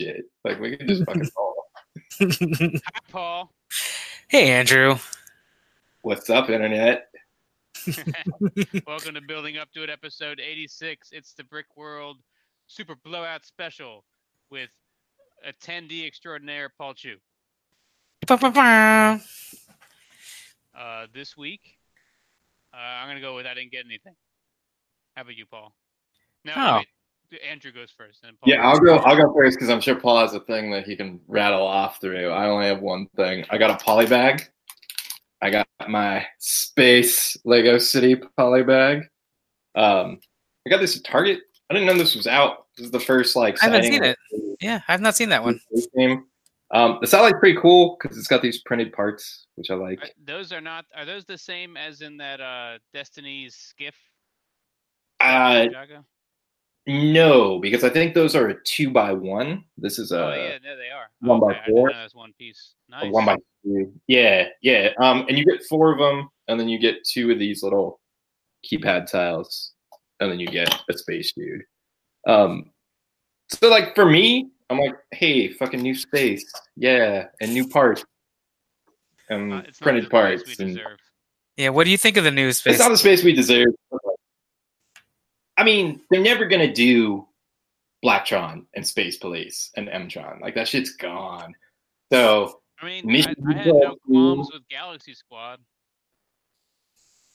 shit. Like we can just fucking call. Hi, Paul. hey, Andrew. What's up, internet? Welcome to Building Up to It, episode 86. It's the Brick World Super Blowout Special with attendee extraordinaire Paul Chu. Uh, this week, uh, I'm going to go with I didn't get anything. How about you, Paul? No, Oh. wait, Andrew goes first. Then Paul Yeah, I'll go. I'll go first because I'm sure Paul has a thing that he can rattle off through. I only have one thing. I got a poly bag. I got my space Lego City poly bag. Um, I got this at Target. I didn't know this was out. This is the first like I haven't seen it. Yeah, I've not seen that one. game. Um, the satellite's pretty cool because it's got these printed parts, which I like. Are- Those are not. Are those the same as in that uh, Destiny's skiff? Uh, Jaga? No, because I think those are a two by one. This is a oh yeah, no, they are. one by okay, I didn't four. know that was one piece. a Nice. one by two. Yeah, yeah. Um, and you get four of them, and then you get two of these little keypad tiles, and then you get a space dude. Um, so like for me, I'm like, hey, fucking new space, yeah, and new parts, and Uh, printed parts, and deserve. Yeah, what do you think of the new space? it's not the space we deserve. I mean, they're never gonna do Blacktron and Space Police and Mtron. Like that shit's gone. So I mean, Mission I, I had no Control. qualms with Galaxy Squad.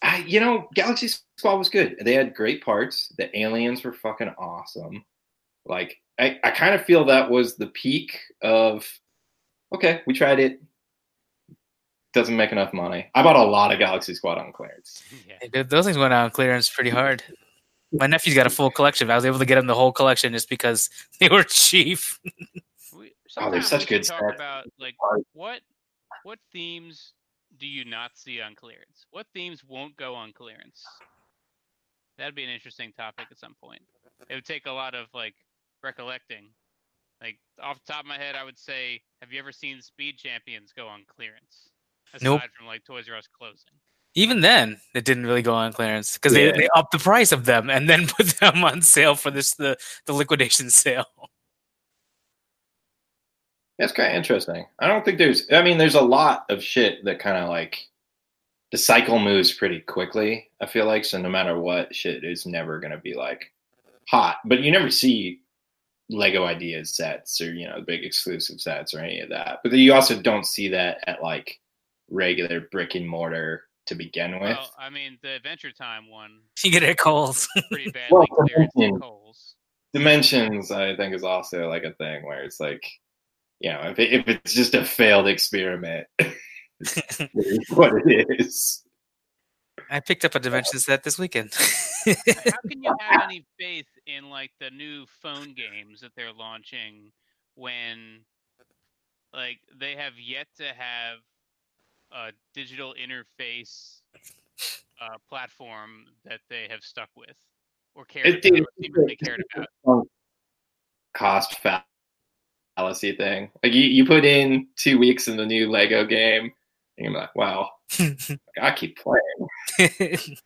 I, you know, Galaxy Squad was good. They had great parts. The aliens were fucking awesome. Like, I, I kind of feel that was the peak of, okay, we tried it. Doesn't make enough money. I bought a lot of Galaxy Squad on clearance. yeah. Those things went on clearance pretty hard. My nephew's got a full collection. I was able to get him the whole collection just because they were cheap. We, Oh, they're such we should good talk sets. about like what what themes do you not see on clearance? What themes won't go on clearance? That'd be an interesting topic at some point. It would take a lot of like recollecting. Like off the top of my head, I would say, have you ever seen Speed Champions go on clearance? Aside Nope. from like Toys R Us closing. Even then, it didn't really go on clearance because Yeah. they, they upped the price of them and then put them on sale for this the, the liquidation sale. That's kind of interesting. I don't think there's, I mean, there's a lot of shit that kind of like, the cycle moves pretty quickly, I feel like. So no matter what, shit is never going to be like hot. But you never see Lego Ideas sets or, you know, big exclusive sets or any of that. But you also don't see that at like regular brick and mortar to begin with. Well, I mean, the Adventure Time one You get it at Kohl's. pretty badly Well, Dimensions. Kohl's. Dimensions, I think, is also like a thing where it's like, you know, if, it, if it's just a failed experiment, what it is. I picked up a dimension set this weekend. How can you have any faith in like the new phone games that they're launching when like they have yet to have a digital interface uh, platform that they have stuck with or cared It- about, it- or seemingly cared about? cost fallacy thing. Like you, you put in two weeks in the new Lego game, and you're like, wow, I keep playing.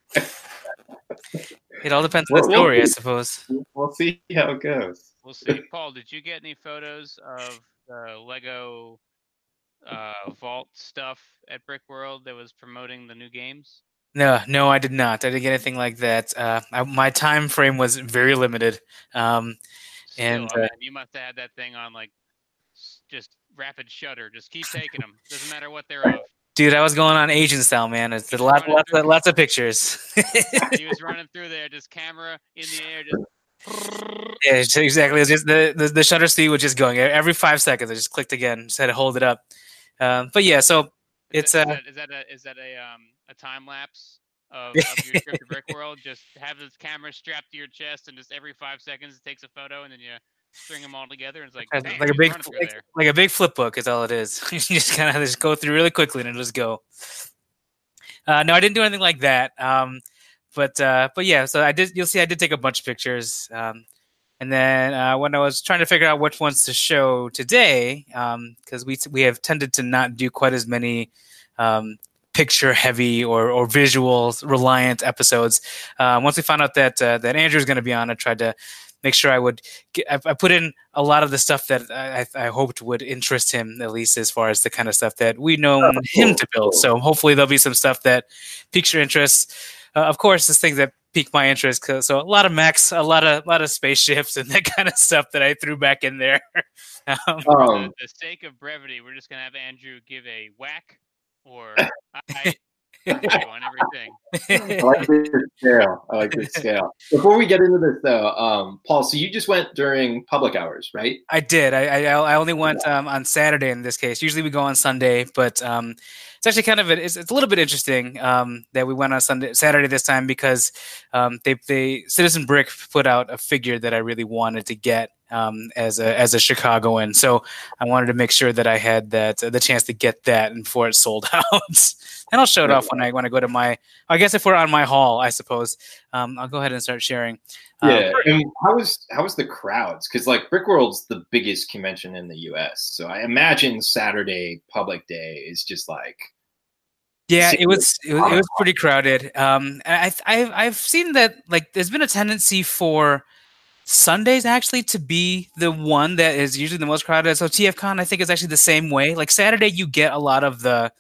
it all depends on the Well, well, story, I suppose. We'll see how it goes. We'll see. Paul, did you get any photos of the Lego uh, Vault stuff at Brick World that was promoting the new games? No, no, I did not. I didn't get anything like that. Uh, I, my time frame was very limited. Um, Still, And, I mean, uh, you must have had that thing on like just rapid shutter. Just keep taking them. Doesn't matter what they're of. dude, I was going on Asian style, man. It's lots, lots, of, lots of pictures. He was running through there, just camera in the air, just. yeah, exactly. It's just the, the the shutter speed was just going every five seconds. I just clicked again, just had to hold it up. Um, but yeah, so It's, a is uh, that, is that a is that a um a time lapse of, of your trip to Brick World? Just have this camera strapped to your chest, and just every five seconds it takes a photo, and then you string them all together, and it's like Kind damn, of like a big like, like a big flip book is all it is. you just kind of just go through really quickly and it'll just go. Uh, no, I didn't do anything like that. Um, but uh, but yeah, so I did. You'll see, I did take a bunch of pictures. Um, and then uh, when I was trying to figure out which ones to show today, because we we have tended to not do quite as many um, picture heavy or or visual reliant episodes. Uh, once we found out that uh, that Andrew's going to be on, I tried to make sure I would. Get, I, I, put in a lot of the stuff that I, I, hoped would interest him, at least as far as the kind of stuff that we know oh, him to build. So hopefully there'll be some stuff that piques your interest. Uh, of course, this thing that piqued my interest. So a lot of mechs, a lot of a lot of spaceships, and that kind of stuff that I threw back in there. um, um, for the sake of brevity, we're just gonna have Andrew give a whack or I, on everything. I like this scale. I like this scale. Before we get into this, though, um, Paul, so you just went during public hours, right? I did. I I, I only went um, on Saturday in this case. Usually we go on Sunday, but um, it's actually kind of a, it's, it's a little bit interesting um, that we went on Sunday Saturday this time because um, they they Citizen Brick put out a figure that I really wanted to get um, as a as a Chicagoan. So I wanted to make sure that I had that uh, the chance to get that before it sold out. and I'll show it off when I when I go to my. I guess if we're on my hall, I suppose um, I'll go ahead and start sharing. Yeah, um, and how was how was the crowds? Because like Brickworld's the biggest convention in the U.S., so I imagine Saturday Public Day is just like. Yeah, it was it was, it was pretty crowded. Um, I, I I've seen that like there's been a tendency for Sundays actually to be the one that is usually the most crowded. So TFCon I think is actually the same way. Like Saturday you get a lot of the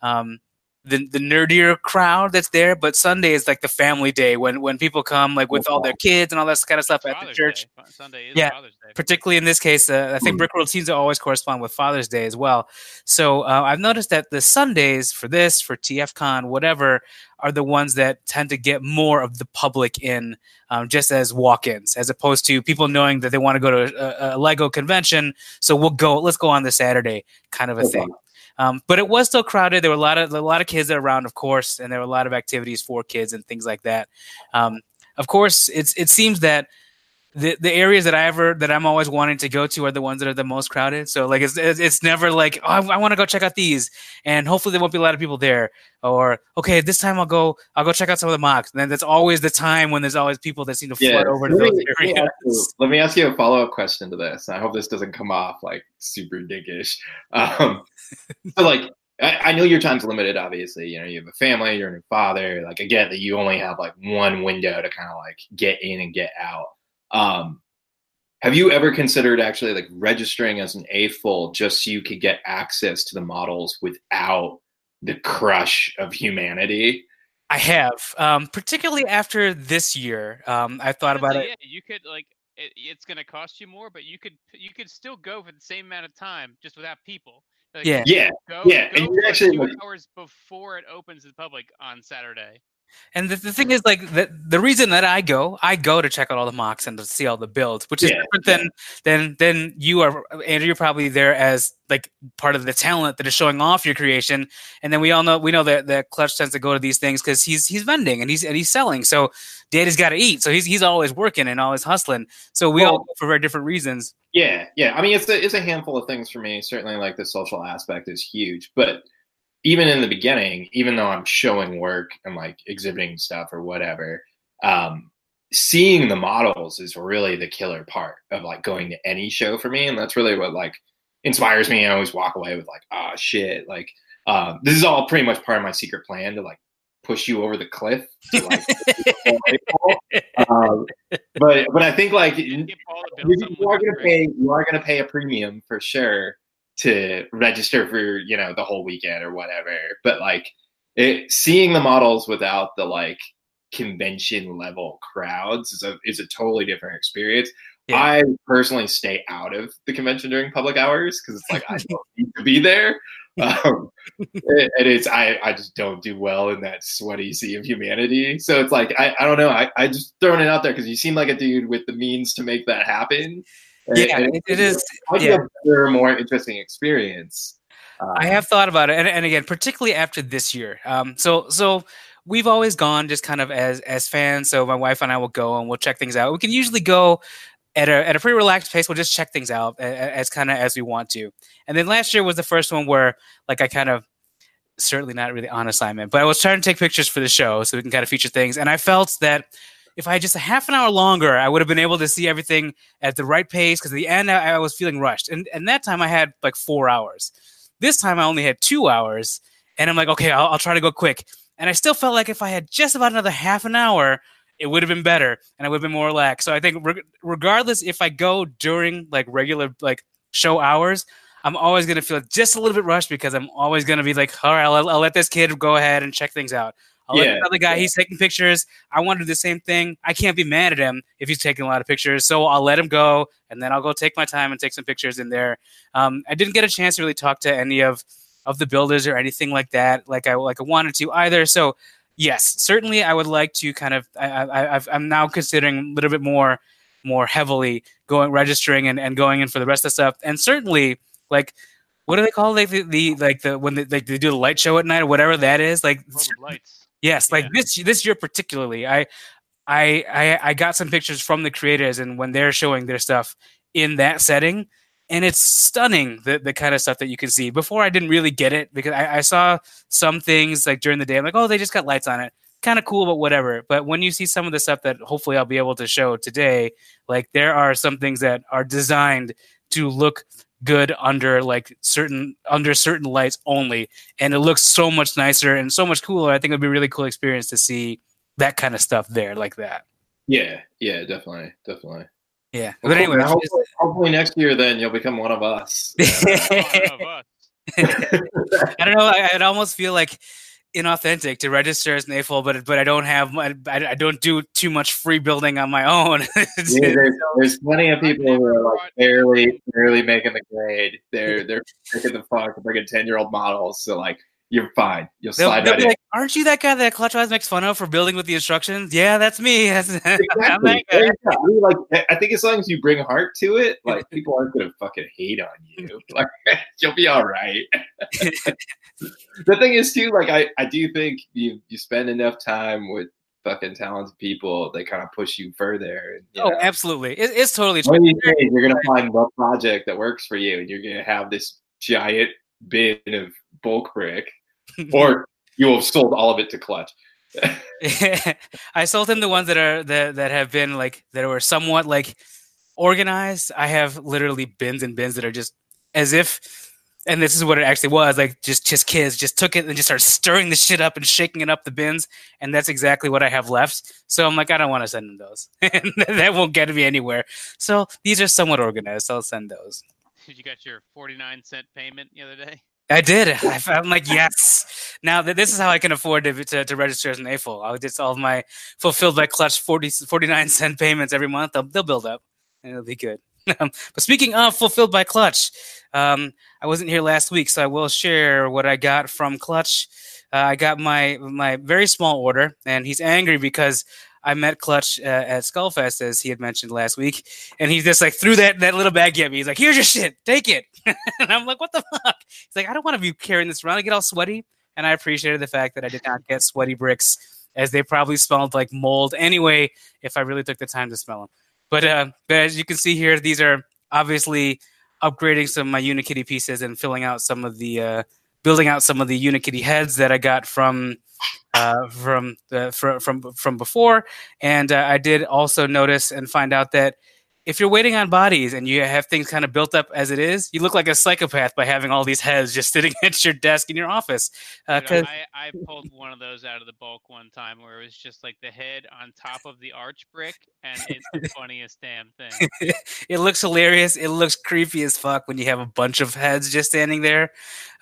um, the, the nerdier crowd that's there, but Sunday is like the family day when when people come like with all their kids and all that kind of stuff at the church. Day. Sunday is yeah, particularly in this case, uh, I think hmm. Brickworld seems to always correspond with Father's Day as well. So uh, I've noticed that the Sundays for this, for TFCon, whatever, are the ones that tend to get more of the public in um, just as walk-ins, as opposed to people knowing that they want to go to a, a Lego convention. So we'll go. Let's go on the Saturday, kind of a thing. Um, but it was still crowded. There were a lot of a lot of kids around, of course, and there were a lot of activities for kids and things like that. Um, of course, it's it seems that the the areas that I ever that I'm always wanting to go to are the ones that are the most crowded. So like it's it's never like oh, I, I want to go check out these, and hopefully there won't be a lot of people there. Or okay, this time I'll go I'll go check out some of the mocks. And then that's always the time when there's always people that seem to flood over to those me, areas. Let me, you, let me ask you a follow up question to this. I hope this doesn't come off like super dickish. Um, so like I, I, know your time's limited, obviously. You know, you have a family, you're a new father. Like I get that you only have like one window to kind of like get in and get out. Um, have you ever considered actually like registering as an AFOL just so you could get access to the models without the crush of humanity? I have, um, particularly after this year. Um, I thought about it. Yeah, you could like it, it's going to cost you more, but you could you could still go for the same amount of time just without people. Like, yeah, yeah, go, yeah. Go and you're actually two hours before it opens to the public on Saturday. And the, the thing is, like the, the reason that I go, I go to check out all the mocks and to see all the builds, which is yeah, different than than than you are. Andrew, you're probably there as like part of the talent that is showing off your creation. And then we all know we know that that Clutch tends to go to these things because he's he's vending and he's and he's selling. So Daddy's got to eat, so he's he's always working and always hustling. So we well, all for very different reasons. Yeah, yeah. I mean, it's a it's a handful of things for me. Certainly, like the social aspect is huge, but even in the beginning, even though I'm showing work and like exhibiting stuff or whatever, um, seeing the models is really the killer part of like going to any show for me. And that's really what like inspires me. I always walk away with like, oh shit, like uh, this is all pretty much part of my secret plan to like push you over the cliff. To, like, um, but but I think like you, you are gonna pay you are gonna pay a premium for sure to register for you know the whole weekend or whatever. But like it, seeing the models without the like convention level crowds is a is a totally different experience. Yeah. i personally stay out of the convention during public hours because it's like i don't need to be there. Um, it, it is I, I just don't do well in that sweaty sea of humanity. So it's like i, I don't know. I, I just throwing it out there because you seem like a dude with the means to make that happen yeah, it, it is. Yeah. a better, more interesting experience. Um, I have thought about it, and, and again, particularly after this year. Um, so so we've always gone just kind of as as fans. So my wife and I will go and we'll check things out. We can usually go at a at a pretty relaxed pace. We'll just check things out as, as kind of as we want to. And then last year was the first one where like I kind of certainly not really on assignment, but I was trying to take pictures for the show so we can kind of feature things. And I felt that if I had just a half an hour longer, I would have been able to see everything at the right pace. Because at the end, I, I, was feeling rushed, and and that time I had like four hours. This time I only had two hours, and I'm like, okay, I'll, I'll try to go quick. And I still felt like if I had just about another half an hour, it would have been better and I would have been more relaxed. So I think reg- regardless if I go during like regular like show hours, I'm always going to feel just a little bit rushed because I'm always going to be like, all right, I'll, I'll, let this kid go ahead and check things out. I'll yeah, let the guy, yeah. he's taking pictures. I want to do the same thing. I can't be mad at him if he's taking a lot of pictures. So I'll let him go and then I'll go take my time and take some pictures in there. Um, I didn't get a chance to really talk to any of, of the builders or anything like that, like I like I wanted to either. So yes, certainly I would like to kind of I, I I'm now considering a little bit more more heavily going registering and, and going in for the rest of the stuff. And certainly like what do they call like the, the like the when they, like they do the light show at night or whatever that is like lights. Yes, like yeah. this this year particularly, I, I I I got some pictures from the creators and when they're showing their stuff in that setting, and it's stunning the the kind of stuff that you can see. Before I didn't really get it because I, I saw some things like during the day. I'm like, oh, they just got lights on it, kind of cool, but whatever. But when you see some of the stuff that hopefully I'll be able to show today, like there are some things that are designed to look good under like certain under certain lights only. And it looks so much nicer and so much cooler. I think it would be a really cool experience to see that kind of stuff there like that. Yeah yeah definitely definitely. Yeah well, but anyway hopefully, hopefully, next year then you'll become one of us. I don't know I, i'd almost feel like inauthentic to register as an AFOL, but but I don't have I, I don't do too much free building on my own. yeah, there's, there's, plenty of people who are like barely barely making the grade. They're they're taking the fuck bringing ten year old models. So like you're fine. You'll slide they'll, they'll right like, Aren't you that guy that Clutchwise makes fun of for building with the instructions? Yeah, that's me. exactly. like, I think as long as you bring heart to it, like people aren't gonna fucking hate on you. Like you'll be all right. the thing is too, like I, I do think you you spend enough time with fucking talented people, they kind of push you further. And, you oh, know, absolutely. It, it's totally true. You you're gonna find the project that works for you, and you're gonna have this giant bin of bulk brick or you have sold all of it to Clutch. I sold him the ones that are that that have been like that were somewhat like organized. I have literally bins and bins that are just as if and this is what it actually was like just just kids just took it and just started stirring the shit up and shaking it up the bins and that's exactly what i have left so i'm like i don't want to send them those that won't get me anywhere so these are somewhat organized so i'll send those Did you got your 49 cent payment the other day I did. I, am like, yes. Now that this is how I can afford to, to, to register as an AFOL. I'll just all my fulfilled by clutch 40, 49 cent payments every month. They'll, they'll build up and it'll be good. but speaking of fulfilled by clutch, um, I wasn't here last week, so I will share what I got from clutch. Uh, I got my my very small order, and he's angry because I met Clutch uh, at Skullfest, as he had mentioned last week, and he just like threw that, that little bag at me. He's like, "Here's your shit, take it." and I'm like, "What the fuck?" He's like, "I don't want to be carrying this around. I get all sweaty." And I appreciated the fact that I did not get sweaty bricks, as they probably smelled like mold anyway. If I really took the time to smell them, but uh, but as you can see here, these are obviously upgrading some of my Unikitty pieces and filling out some of the uh, building out some of the Unikitty heads that I got from uh, from the from from before. And uh, I did also notice and find out that if you're waiting on bodies and you have things kind of built up as it is, you look like a psychopath by having all these heads just sitting at your desk in your office. Uh, you know, I, I, pulled one of those out of the bulk one time where it was just like the head on top of the arch brick, and it's the funniest damn thing. it looks hilarious. It looks creepy as fuck when you have a bunch of heads just standing there.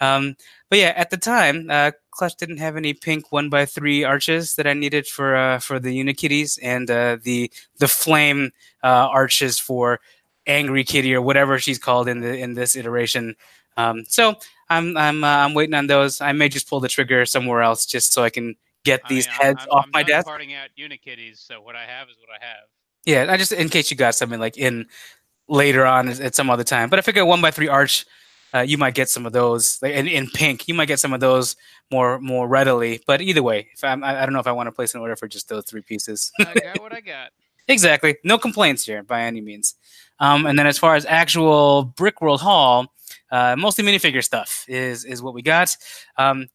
Um, but yeah, at the time, uh, Clutch didn't have any pink one by three arches that I needed for uh, for the Unikitties and uh, the the flame uh, arches for Angry Kitty or whatever she's called in the in this iteration. Um, so I'm I'm uh, I'm waiting on those. I may just pull the trigger somewhere else just so I can get these I mean, heads I'm, off I'm my desk. Parting out Unikitties, so what I have is what I have. Yeah, I just in case you got something like in later on at some other time. But I figure one by three arch uh, you might get some of those like in, in pink. You might get some of those more more readily. But either way, if I'm, I, I don't know if I want to place an order for just those three pieces. I got what I got. exactly. No complaints here by any means. Um, and then as far as actual Brick World Hall, uh, mostly minifigure stuff is is what we got. Um,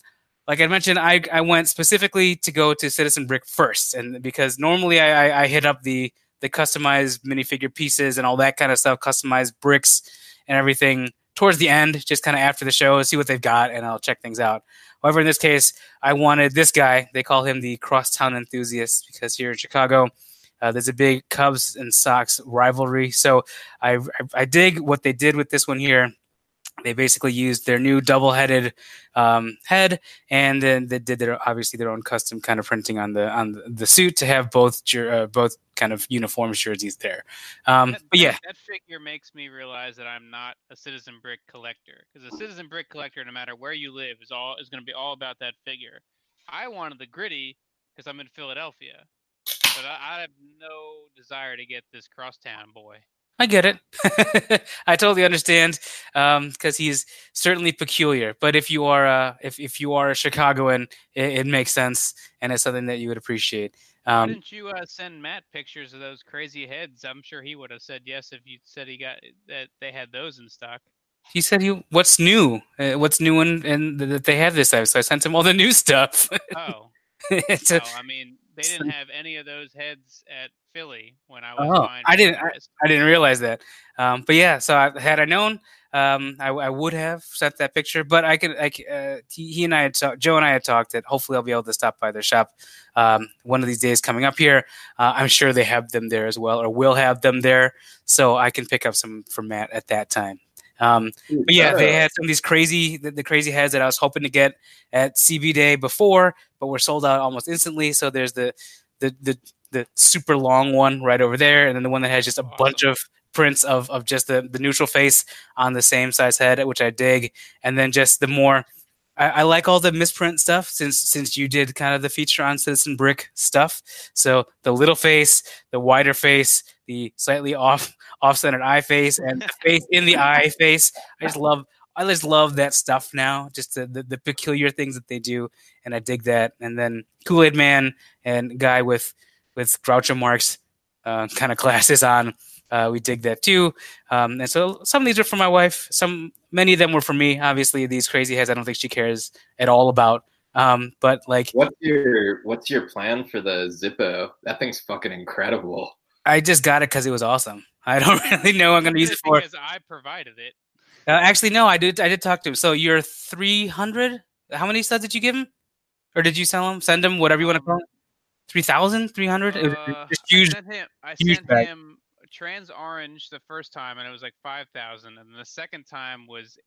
like I mentioned, I, I went specifically to go to Citizen Brick first, and because normally I, I, I hit up the the customized minifigure pieces and all that kind of stuff, customized bricks and everything towards the end, just kind of after the show, see what they've got, and I'll check things out. However, in this case, I wanted this guy. They call him the crosstown enthusiast because here in Chicago, uh, there's a big Cubs and Sox rivalry. So I, I, I dig what they did with this one here they basically used their new double-headed um, head, and then they did their obviously their own custom kind of printing on the on the, suit to have both uh, both kind of uniform jerseys there. Um, That- but yeah, that, that figure makes me realize that I'm not a citizen brick collector because a citizen brick collector, no matter where you live, is all is going to be all about that figure. I wanted the gritty because I'm in Philadelphia, but I, I have no desire to get this crosstown boy. I get it. I totally understand because he's certainly peculiar. But if you are uh, if if you are a Chicagoan, it, it makes sense and it's something that you would appreciate. Um, didn't you uh, send Matt pictures of those crazy heads? I'm sure he would have said yes if you said he got that they had those in stock. he said he what's new, uh, what's new and and that they have this time. So I sent him all the new stuff. Oh, a- oh, I mean, they didn't have any of those heads at Philly when I was. Oh, I didn't- merchandise. I didn't realize that. Um, but yeah, so I, had I known, um, I, I would have sent that picture. But I could, I, uh, he, he and I had talked, Joe and I had talked that hopefully I'll be able to stop by their shop um, one of these days coming up here. Uh, I'm sure they have them there as well, or will have them there, so I can pick up some from Matt at that time. Um, but yeah, they had some of these crazy, the, the crazy heads that I was hoping to get at CB Day before, but were sold out almost instantly. So there's the, the, the, the super long one right over there, and then the one that has just a bunch of prints of, of just the, the neutral face on the same size head, which I dig, and then just the more. I, I like all the misprint stuff since since you did kind of the feature on Citizen Brick stuff. So the little face, the wider face, the slightly off off-centered eye face, and the face in the eye face. I just love I just love that stuff now. Just the, the, the peculiar things that they do, and I dig that. And then Kool Aid Man and guy with with Groucho Marx uh, kind of glasses on. Uh, we dig that too. Um, and so some of these are for my wife. Some many of them were for me. Obviously, these crazy heads I don't think she cares at all about. Um, but like What's your What's your plan for the Zippo? That thing's fucking incredible. I just got it because it was awesome. I don't really know what I'm going to use it for. because I provided it. Uh, actually, no, I did. I did talk to him. So you're 300. How many studs did you give him, or did you sell him? Send him whatever you want to call it. 3,000, 300. Uh, just I huge. sent him. I huge sent bag. him trans orange the first time, and it was like five thousand, and the second time was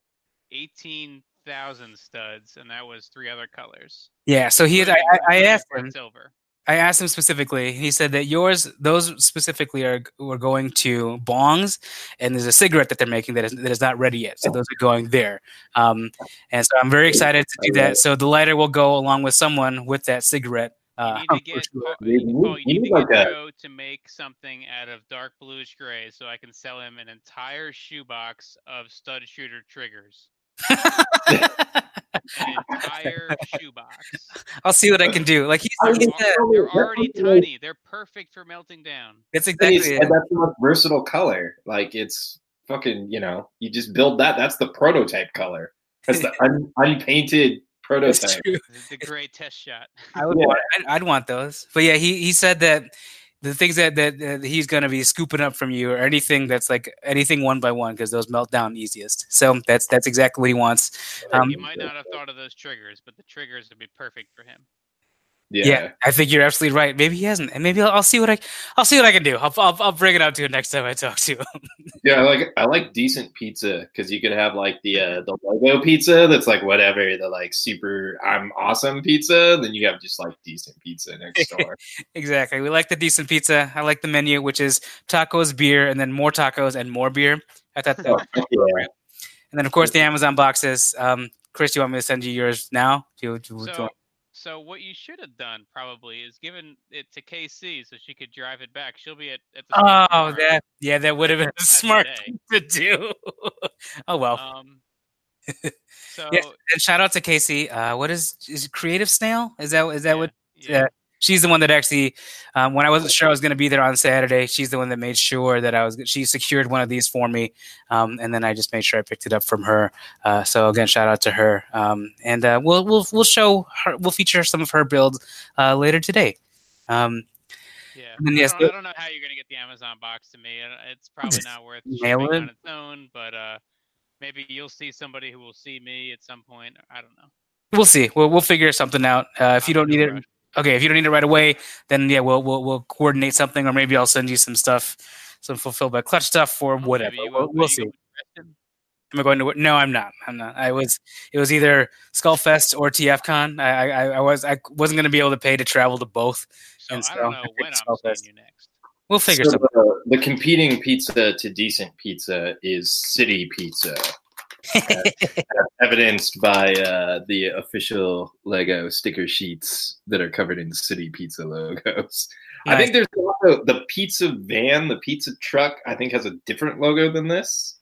eighteen thousand studs, and that was three other colors. Yeah. So he had. I, I, I asked him. silver. I asked him specifically. He said that yours, those specifically, are were going to bongs, and there's a cigarette that they're making that is, that is not ready yet. So those are going there. Um, and so I'm very excited to do that. So the lighter will go along with someone with that cigarette. Uh, You need to for get sure. Paul, You need- Paul, you you need need to get a- Joe to make something out of dark bluish gray, so I can sell him an entire shoebox of stud shooter triggers. An entire shoebox. I'll see what I can do. Like he I said, was yeah, They're already something like- tiny. They're perfect for melting down. that's exactly it's- it. and that's the most versatile color. Like it's fucking, you know, you just build that. That's the prototype color. That's the un, unpainted prototype. true. This is the great test shot. I would Yeah. want, I'd, I'd want those. But yeah, he, he said that the things that, that, he's going to be scooping up from you or anything that's like anything one by one because those melt down easiest. So that's that's exactly what he wants. Um, you might not have thought of those triggers, but the triggers would be perfect for him. Yeah. Yeah. I think you're absolutely right. Maybe he hasn't, and maybe I'll, I'll see what I I'll see what I can do. I'll, I'll, I'll bring it out to him next time I talk to him. Yeah, I like I like decent pizza because you could have like the uh, the logo pizza that's like whatever the like super I'm awesome pizza. Then you have just like decent pizza next door. exactly. We like the decent pizza. I like the menu, which is tacos, beer, and then more tacos and more beer. I thought that. Oh, yeah. And then of course the Amazon boxes. Um, Chris, you want me to send you yours now? Do, do, do you So, want- so what you should have done probably is given it to KC so she could drive it back. She'll be at, at the Oh, that yeah, that would have been a smart thing to do. oh well. Um, so Yes, and shout out to Casey. Uh, what is is Creative Snail? Is that is that what? yeah. She's the one that actually, um, when I wasn't sure I was going to be there on Saturday, she's the one that made sure that I was. She secured one of these for me, um, and then I just made sure I picked it up from her. Uh, so again, shout out to her. Um, and uh, we'll we'll we'll show her. We'll feature some of her builds uh, later today. Um, Yeah, I, don't, I don't know how you're gonna get the Amazon box to me. It's probably not worth shipping it. on its own, but uh, Maybe you'll see somebody who will see me at some point. I don't know. We'll see. We'll we'll figure something out. Uh, if you I'm don't need it, rush. Okay. If you don't need it right away, then yeah, we'll we'll we'll coordinate something, or maybe I'll send you some stuff, some fulfilled by clutch stuff, or whatever. you We'll, we'll see. go Preston? Am I going to? No, I'm not. I'm not. I was. It was either Skullfest or TFCon. I I, I was. I wasn't going to be able to pay to travel to both. So And I don't know picked when I'm Skullfest. seeing you next. We'll figure So something. the, the competing pizza to decent pizza is City Pizza, evidenced by uh, the official Lego sticker sheets that are covered in City Pizza logos. I think there's also the pizza van, the pizza truck. I think has a different logo than this.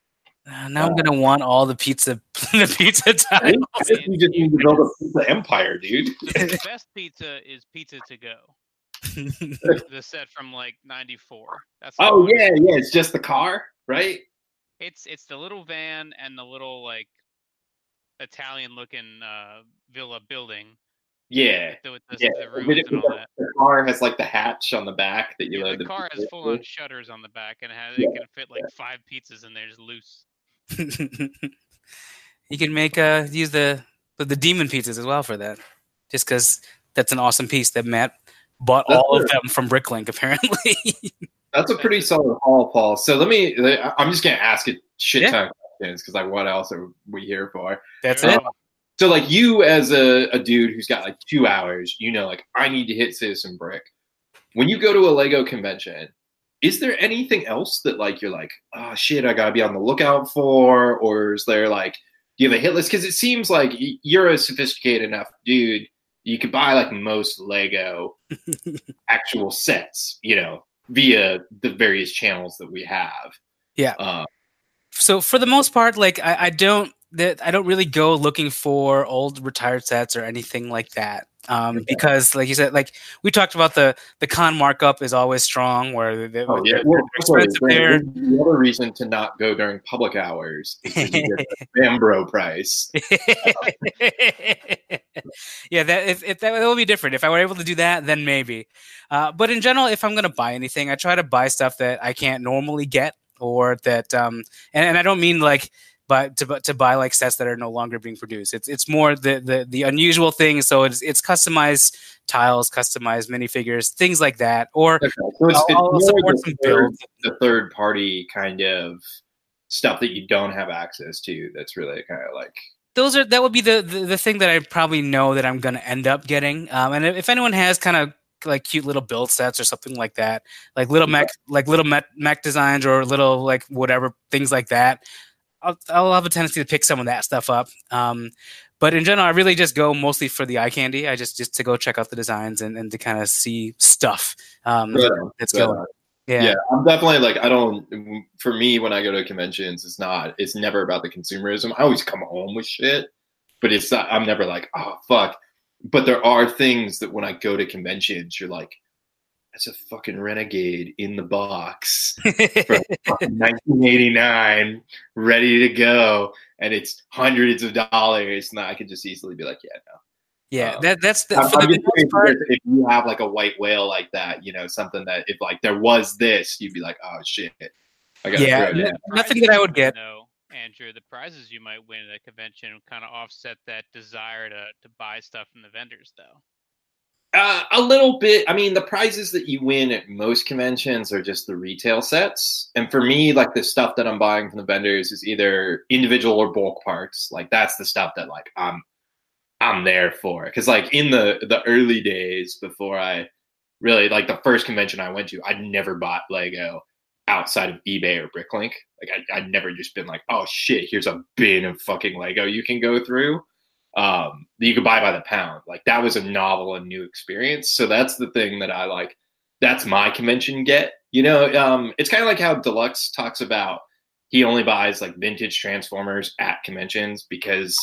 Uh, now I'm gonna want all the pizza, the pizza I time. think, I think you just need to build a pizza empire, dude. The, the best pizza is Pizza to Go. The set from like '94. That's the Oh one. yeah, yeah. It's just the car, right? It's it's the little van and the little like Italian looking uh, villa building Yeah. the- with the, Yeah. the rooms and all the, that. the car has like the hatch on the back that you Yeah, load the car has pizza full on shutters on the back and it has Yeah. it can fit like five pizzas in there just loose. you can make uh use the the, the demon pizzas as well for that, just because that's an awesome piece that Matt bought That's all of them from Bricklink apparently. That's a pretty solid haul, Paul. So let me. I'm just gonna ask a shit Yeah. ton of questions because like, what else are we here for? that's There it. So like, you as a, a dude who's got like two hours, you know, like I need to hit Citizen Brick. When you go to a Lego convention, is there anything else that like you're like, oh shit, I gotta be on the lookout for, or is there like, do you have a hit list? Because it seems like you're a sophisticated enough dude. You could buy like most Lego actual sets, you know, via the various channels that we have. Yeah. Uh, so for the most part, like I, I don't that I don't really go looking for old retired sets or anything like that. Um, Okay. because like you said, like we talked about the the con markup is always strong where the, oh, yeah. Well, expensive there- the other reason to not go during public hours is the Bambro price. yeah, that if, if that, that would be different. If I were able to do that, then maybe. Uh, but in general, if I'm going to buy anything, I try to buy stuff that I can't normally get, or that, um, and, and I don't mean like, but to to buy like sets that are no longer being produced. It's it's more the the, the unusual things. So it's it's customized tiles, customized minifigures, things like that. Or Okay, so it's, I'll, it's I'll support the some third, builds. the third party kind of stuff that you don't have access to. That's really kind of like those are that would be the, the the thing that I probably know that I'm going to end up getting. Um, and if anyone has kind of like cute little build sets or something like that, like little mech, like little mech, mech designs or little like whatever things like that, I'll I'll have a tendency to pick some of that stuff up. Um, but in general, I really just go mostly for the eye candy. I just just to go check out the designs and, and to kind of see stuff um, on, that's right going. on. Yeah. yeah. I'm definitely like I don't. For me, when I go to conventions, it's not. It's never about the consumerism. I always come home with shit, but it's not. I'm never like, oh fuck. But there are things that when I go to conventions, you're like, that's a fucking renegade in the box. From 1989, ready to go, and it's hundreds of dollars. And I could just easily be like, yeah, no. yeah, Um, that that's the, I'm, for I'm the just part. if you have like a white whale like that, you know, something that if like there was this, you'd be like, oh shit, I got Yeah, throw no- nothing that I would get. No, Andrew, the prizes you might win at a convention kind of offset that desire to to buy stuff from the vendors, though. Uh, a little bit. I mean, the prizes that you win at most conventions are just the retail sets. And for me, like the stuff that I'm buying from the vendors is either individual or bulk parts. Like that's the stuff that like I'm I'm there for. Because like in the the early days before I really like the first convention I went to, I'd never bought Lego outside of eBay or Bricklink. Like I, I'd never just been like, oh shit, here's a bin of fucking Lego you can go through um, that you could buy by the pound. Like that was a novel and new experience. So that's the thing that I like. That's my convention get. You know, um, it's kind of like how Deluxe talks about he only buys like vintage Transformers at conventions because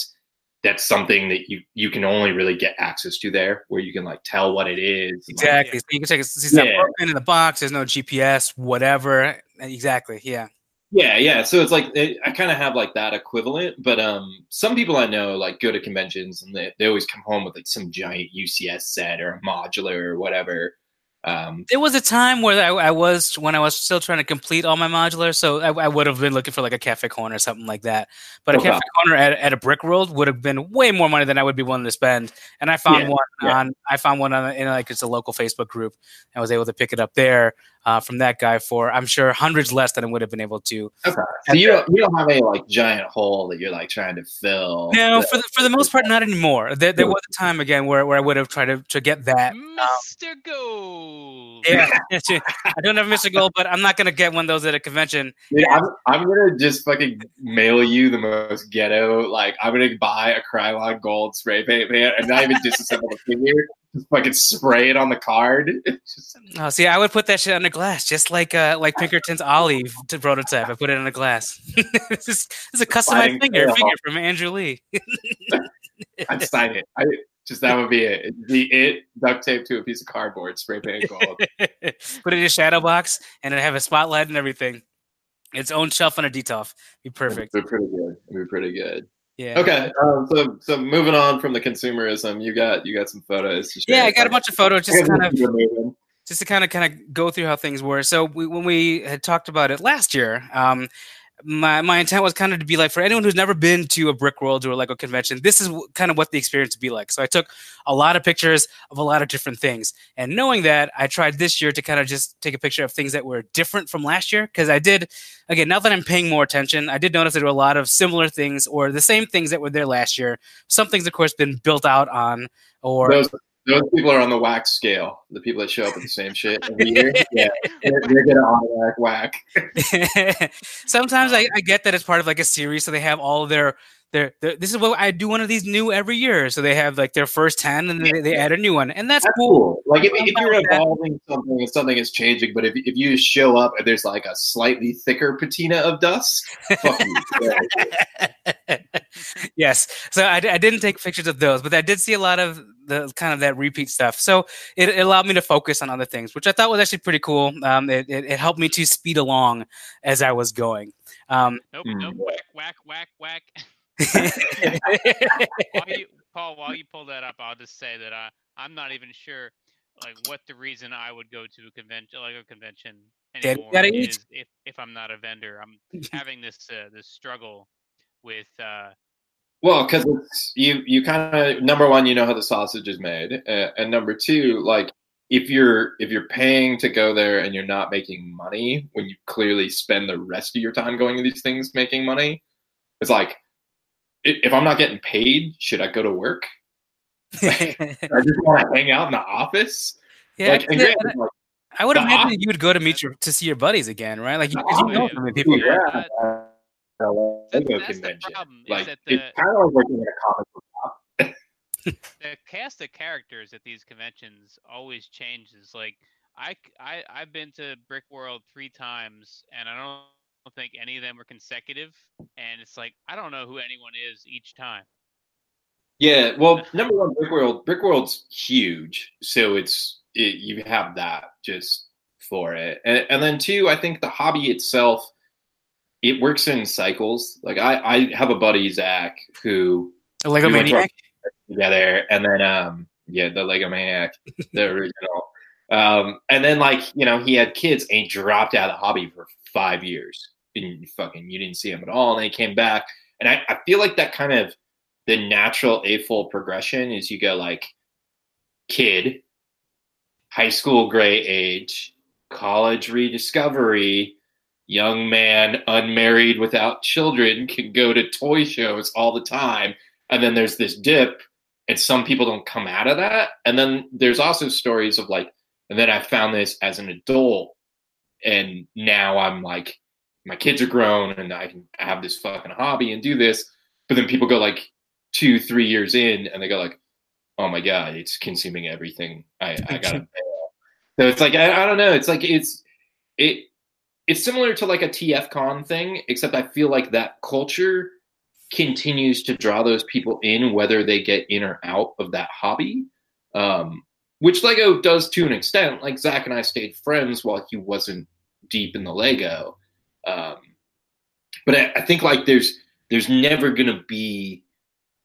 that's something that you you can only really get access to there, where you can like tell what it is. and, like, Exactly. So you can check see stuff Yeah. broken in the box. There's no GPS, whatever. Exactly. Yeah. Yeah, yeah. So it's like it, I kind of have like that equivalent, but um, some people I know like go to conventions and they, they always come home with like some giant UCS set or a modular or whatever. Um, There was a time where I, I was when I was still trying to complete all my modular, so I, I would have been looking for like a cafe corner or something like that. But a Okay. cafe corner at, at a brick world would have been way more money than I would be willing to spend. And I found Yeah, one yeah. on I found one on in like it's a local Facebook group. I was able to pick it up there uh, from that guy for I'm sure hundreds less than I would have been able to. okay. So you don't you don't have any like giant hole that you're like trying to fill. No, for the, for the most part, not anymore. There, there was a time again where, where I would have tried to, to get that. Mr. Gold. Yeah, I don't have Mr. Gold, but I'm not gonna get one of those at a convention. Dude, I'm, I'm gonna just fucking mail you the most ghetto. Like, I'm gonna buy a Krylon gold spray paint man and not even disassemble the figure. Just fucking spray it on the card. Just- Oh, see, I would put that shit under glass, just like uh, like Pinkerton's Olive to prototype. I put it under glass. this, is, this is a customized figure, scale. from Andrew Lee. I'd sign it. I just that would be it. It'd be it duct tape to a piece of cardboard, spray paint gold. put it in a shadow box, and it have a spotlight and everything. Its own shelf on a detolf. Be perfect. It'd be pretty good. It'd be pretty good. Yeah. Okay, um, so so moving on from the consumerism, you got you got some photos. Yeah, I got a bunch of photos just to kind of just to kind of kind of go through how things were. So we, when we had talked about it last year, um, my my intent was kind of to be like for anyone who's never been to a brick world or a Lego convention, this is w- kind of what the experience would be like. So I took a lot of pictures of a lot of different things, and knowing that, I tried this year to kind of just take a picture of things that were different from last year because I did again now that I'm paying more attention, I did notice there were a lot of similar things or the same things that were there last year. Some things, of course, been built out on or Those those people are on the whack scale. The people that show up with the same shit every year. Yeah, they're, they're gonna automatic whack. Sometimes I, I get that it's part of like a series, so they have all of their, their their. This is what I do one of these new every year, so they have like their first ten, and then they, they add a new one, and that's, That's cool. cool. Like if, if you're with that. evolving something and something is changing, but if, if you show up and there's like a slightly thicker patina of dust, fuck you. Yes, so I, I didn't take pictures of those, but I did see a lot of the kind of that repeat stuff. So it, it allowed me to focus on other things, which I thought was actually pretty cool. Um, it, it, it helped me to speed along as I was going. Um, Nope, Hmm. nope, whack, whack, whack, whack. while you, Paul, while you pull that up, I'll just say that I, I'm not even sure, like, what the reason I would go to a convention, like a convention anymore is if, if I'm not a vendor. I'm having this uh, this struggle with uh, Well, because you you kind of number one, you know how the sausage is made, uh, and number two, like if you're if you're paying to go there and you're not making money when you clearly spend the rest of your time going to these things making money, it's like if I'm not getting paid, should I go to work? I just want to hang out in the office. yeah, like, and yeah, granted, like, I would the imagine op- that you would go to meet your to see your buddies again, right? Like you, The 'cause you know op- so many people. yeah, that- uh, that's the convention. problem, Like that it's the- kind of like working at a comic book shop. the cast of characters at these conventions always changes. Like I, I, I've been to Brick World three times, and I don't think any of them were consecutive. And it's like I don't know who anyone is each time. Yeah, well, number one, Brick World. Brick World's huge, so it's it, you have that just for it, and, and then two, I think the hobby itself, it works in cycles. Like I, I have a buddy Zach who A Lego we went to Maniac. together, and then um, yeah, the Lego Maniac, the original, um, and then like you know he had kids and he dropped out of the hobby for five years. And fucking, you didn't see him at all, and he came back, and I, I feel like that kind of the natural AFOL progression is you go like kid, high school gray age, college rediscovery, young man unmarried without children can go to toy shows all the time. And then there's this dip, and some people don't come out of that. And then there's also stories of like, and then I found this as an adult, and now I'm like, my kids are grown and I can have this fucking hobby and do this. But then people go like two, three years in and they go like, oh my God, it's consuming everything. I, I gotta bail. So it's like, I, I don't know. It's like, it's, it, it's similar to like a TF con thing, except I feel like that culture continues to draw those people in, whether they get in or out of that hobby. Um, which Lego does to an extent. Like Zach and I stayed friends while he wasn't deep in the Lego. Um, but I, I think like there's there's never gonna be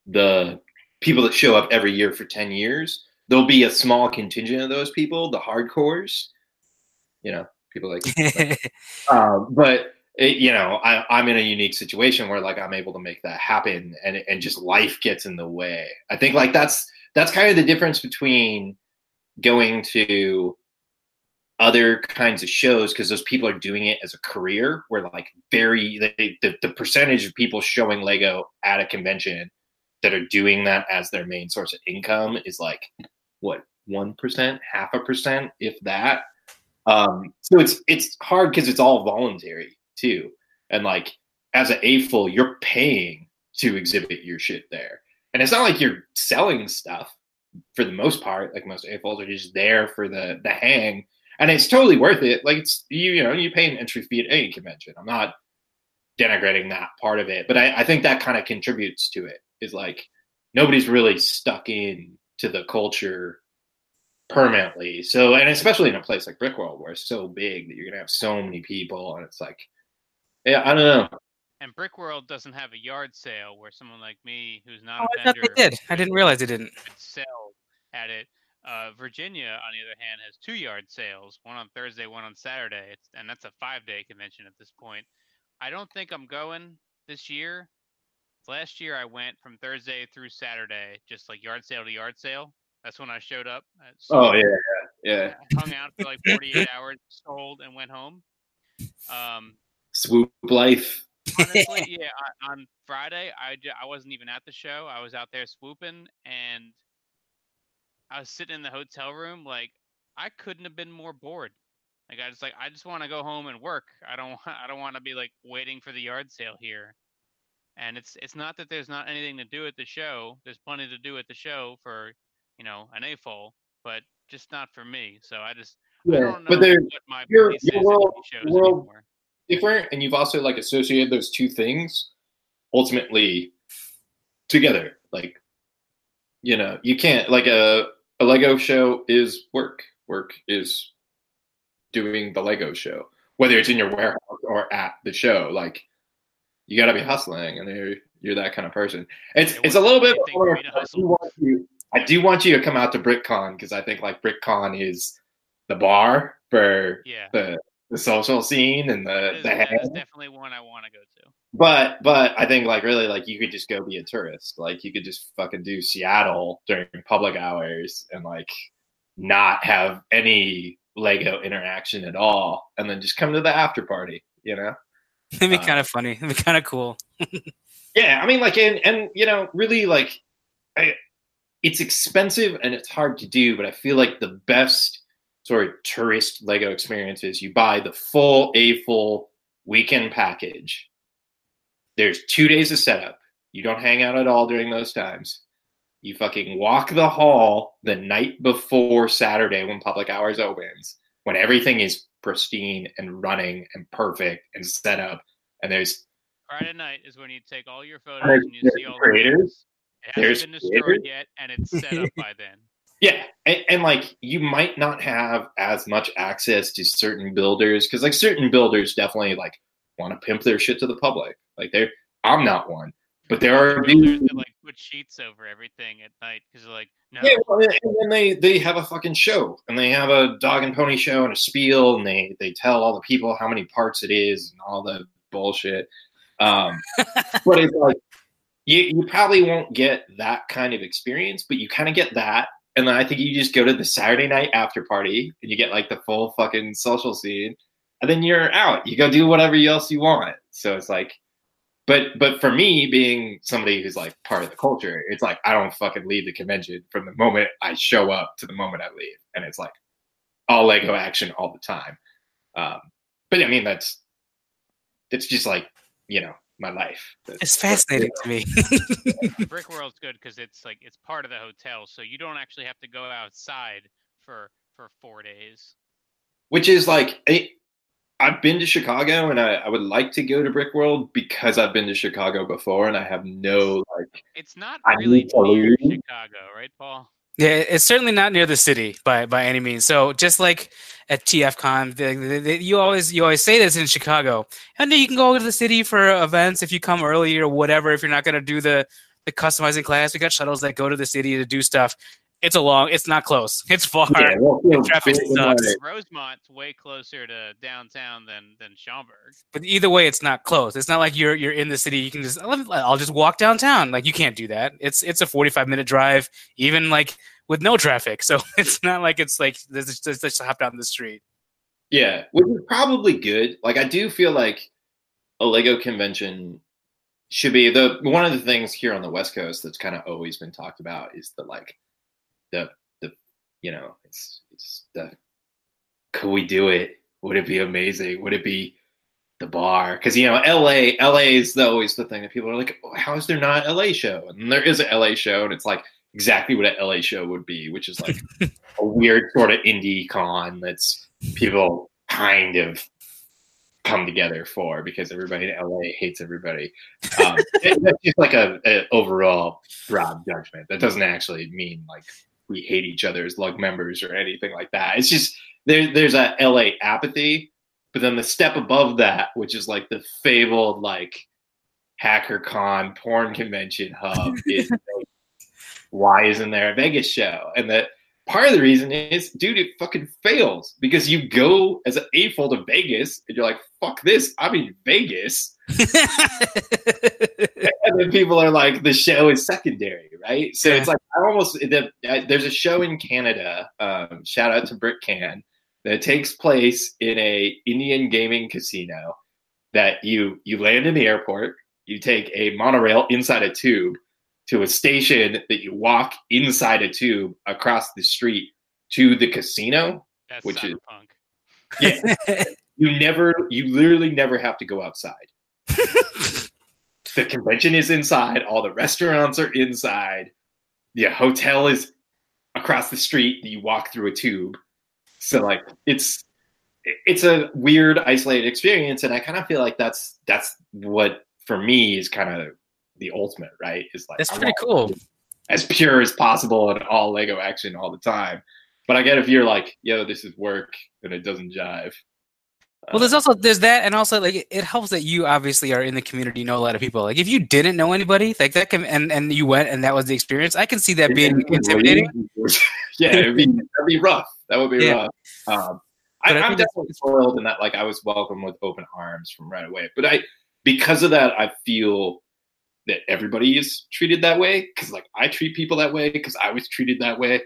the people that show up every year for ten years. there'll be a small contingent of those people, the hardcores, you know, people like, um, but it, you know, I, I'm in a unique situation where like I'm able to make that happen, and and just life gets in the way. I think like that's that's kind of the difference between going to other kinds of shows because those people are doing it as a career where like very they, the, the percentage of people showing lego at a convention that are doing that as their main source of income is like what 1% half a percent if that? Um so it's it's hard because it's all voluntary too. And like as an AFOL you're paying to exhibit your shit there. And it's not like you're selling stuff for the most part. Like most AFOLs are just there for the the hang and it's totally worth it. Like it's you, you know, you pay an entry fee at any convention. I'm not denigrating that part of it, but I, I think that kind of contributes to it. Is like nobody's really stuck in to the culture permanently. So, and especially in a place like Brickworld where it's so big that you're gonna have so many people, and it's like, yeah, I don't know. And Brickworld doesn't have a yard sale where someone like me, who's not oh, a I thought vendor, they did. I didn't realize they didn't. sell at it. Uh, Virginia, on the other hand, has two yard sales, one on Thursday, one on Saturday, it's, and that's a five day convention at this point. I don't think I'm going this year. Last year, I went from Thursday through Saturday, just like yard sale to yard sale. That's when I showed up. at Oh yeah, yeah. I hung out for like 48 hours, sold, and went home. Um, Swoop life. honestly, yeah. On, on Friday, I I wasn't even at the show. I was out there swooping, and I was sitting in the hotel room. Like I couldn't have been more bored. Like I just like I just want to go home and work. I don't I don't want to be like waiting for the yard sale here. And it's it's not that there's not anything to do at the show. There's plenty to do at the show for you know an AFOL, but just not for me. So I just I Yeah, don't know but they're what my your- place your world- shows world- anymore. different, and you've also like associated those two things ultimately together. Like, you know, you can't like a a Lego show is work. Work is doing the Lego show, whether it's in your warehouse or at the show. Like, you got to be hustling, and you're you're that kind of person. It's It it's a little bit. anything for me to I do want you- I do want you to come out to BrickCon because I think like BrickCon is the bar for Yeah. the the social scene and the That is, the that is definitely one I want to go to. But but I think like really like you could just go be a tourist. Like you could just fucking do Seattle during public hours and like not have any Lego interaction at all, and then just come to the after party. You know? It'd be Uh, kind of funny. It'd be kind of cool. Yeah, I mean like and and you know really like I, it's expensive and it's hard to do, but I feel like the best sort of tourist Lego experiences, you buy the full A full weekend package. There's two days of setup. You don't hang out at all during those times. You fucking walk the hall the night before Saturday when public hours opens, when everything is pristine and running and perfect and set up. And there's Friday night is when you take all your photos There's- and you see all creators. the photos. It hasn't been destroyed creators. yet, and it's set up by then. Yeah, and, and like you might not have as much access to certain builders because like certain builders definitely like want to pimp their shit to the public. Like they're I'm not one, but there are Builders that like put sheets over everything at night because like, no, Yeah, well, and then they they have a fucking show and they have a dog and pony show and a spiel and they they tell all the people how many parts it is and all the bullshit. Um, but it's like you you probably won't get that kind of experience, but you kind of get that. And then I think you just go to the Saturday night after party and you get like the full fucking social scene, and then you're out. You go do whatever else you want. So it's like, but but for me, being somebody who's like part of the culture, it's like I don't fucking leave the convention from the moment I show up to the moment I leave, and it's like all Lego action all the time. Um, but I mean that's it's just like you know my life. That's- It's fascinating to me. Brick World's good because it's like it's part of the hotel, so you don't actually have to go outside for for four days. which is like I, I've been to Chicago and I, I would like to go to Brickworld because I've been to Chicago before and I have no like It's not I really near leave. Chicago, right, Paul? Yeah, it's certainly not near the city by by any means. So just like at TFCon, they, they, they, you always you always say this in Chicago, and then you can go to the city for events if you come early or whatever. If you're not going to do the the customizing class, we got shuttles that go to the city to do stuff. it's a long. It's not close. It's far. Yeah, well, you traffic Golden sucks. Light- Rosemont's way closer to downtown than than Schaumburg. But either way, it's not close. It's not like you're you're in the city. You can just I'll I'll just walk downtown. Like you can't do that. It's it's a 45 minute drive, even like with no traffic. So it's not like it's like let's just, just hop down the street. Yeah, which is probably good. Like I do feel like a Lego convention should be the one of the things here on the West Coast that's kind of always been talked about is the like the the you know it's it's the could we do it? Would it be amazing? Would it be the bar? Because you know LA LA is the, always the thing that people are like, oh, how is there not an LA show? And there is an LA show, and it's like exactly what an LA show would be, which is like a weird sort of indie con that's people kind of come together for because everybody in LA hates everybody. Um, it- that's just like a, a overall broad judgment. That doesn't actually mean like we hate each other as lug members or anything like that. It's just there, there's a LA apathy, but then the step above that, which is like the fabled like hacker con porn convention hub, is why isn't there a Vegas show? And that part of the reason is, dude, it fucking fails because you go as an AFOL to Vegas and you're like, fuck this, I'm in Vegas. And then people are like, the show is secondary, right? So it's like, I almost, the, uh, there's a show in Canada, um, shout out to BrickCan, that takes place in a Indian gaming casino that you you land in the airport, you take a monorail inside a tube to a station that you walk inside a tube across the street to the casino. That's Which is- cyberpunk. Yeah. You never, you literally never have to go outside. the convention is inside, all the restaurants are inside, the hotel is across the street. You walk through a tube. So like it's it's a weird isolated experience and I kind of feel like that's that's what for me is kind of the ultimate, right? Is like That's I pretty cool. as pure as possible and all Lego action all the time. But I get if you're like, yo, this is work and it doesn't jive. Well, there's also there's that, and also like it- helps that you obviously are in the community, you know a lot of people. Like if you didn't know anybody, like that can and and you went and that was the experience. I can see that being intimidating. yeah, it'd be that'd be rough. That would be Yeah. rough. Um, I, I'm definitely spoiled in that like I was welcomed with open arms from right away. But I because of that, I feel that everybody is treated that way because like I treat people that way because I was treated that way.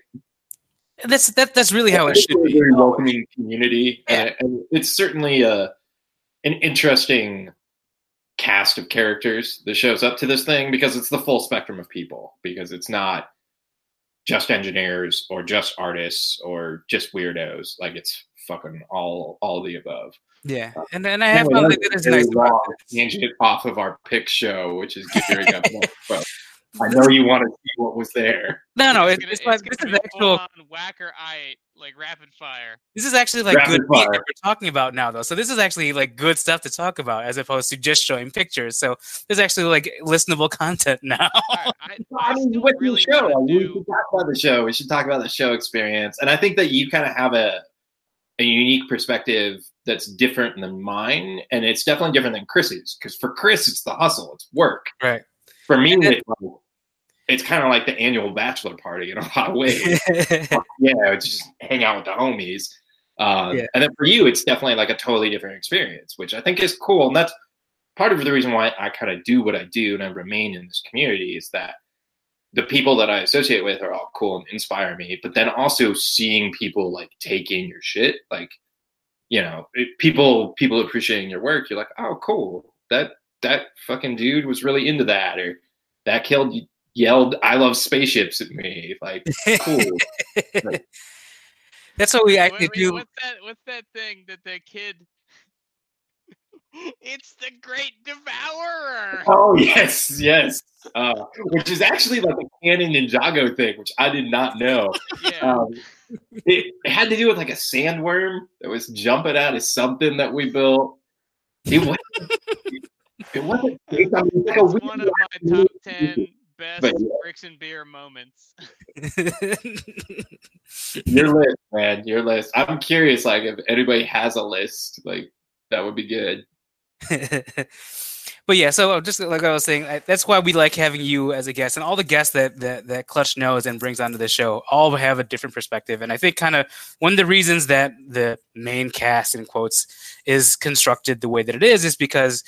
That's that that's really how it should we're a be. very welcoming community, Yeah. and, and it's certainly a an interesting cast of characters that shows up to this thing because it's the full spectrum of people. Because it's not just engineers or just artists or just weirdos. Like it's fucking all all the above. Yeah, uh, and and I have Anyway, found that's that a nice. about long. Tangent off of our pick show, which is gearing up. but I know you want to see what was there. No, no, it's it, gonna, it's like it's this is actual. full-on whacker eye like rapid fire. This is actually like Rapid good meat fire. that we're talking about now, though. So this is actually like good stuff to talk about, as opposed to just showing pictures. So there's actually like listenable content now. I, I, I I mean, still what's really the show? wanna We do- should talk about the show. We should talk about the show experience. And I think that you kind of have a a unique perspective that's different than mine, and it's definitely different than Chris's. Because for Chris, it's the hustle, it's work. Right. For me, then- it's, like- it's kind of like the annual bachelor party in a lot of ways. yeah, it's just hang out with the homies. Um, Yeah. And then for you, it's definitely like a totally different experience, which I think is cool. And that's part of the reason why I kind of do what I do and I remain in this community is that the people that I associate with are all cool and inspire me. But then also seeing people like take in your shit, like you know, people people appreciating your work. You're like, oh, cool. That that fucking dude was really into that, or that killed yelled, "I love spaceships" at me. Like, cool. That's what we What- actually do. What's that? What's that thing that the kid? It's the Great Devourer. Oh yes, yes. Uh, which is actually like a canon Ninjago thing, which I did not know. Yeah. Um, it, it had to do with like a sandworm that was jumping out of something that we built. It wasn't. it wasn't. I mean, it's like That's one of my top ten best But yeah. bricks and beer moments. Your list, man. Your list. I'm curious, like if anybody has a list, like that would be good. but yeah, so just like I was saying, I- that's why we like having you as a guest, and all the guests that that that Clutch knows and brings onto the show all have a different perspective. And I think kind of one of the reasons that the main cast in quotes is constructed the way that it is is because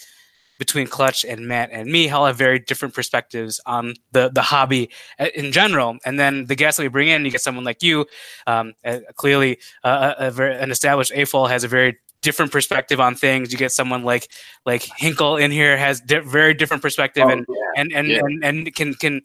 between Clutch and Matt and me, all have very different perspectives on the the hobby uh, in general. And then the guests that we bring in, you get someone like you, um, uh, clearly uh, a, a very, an established AFOL has a very different perspective on things. You get someone like like Hinkle in here has di- very different perspective Oh, and yeah. and and, Yeah. and and can can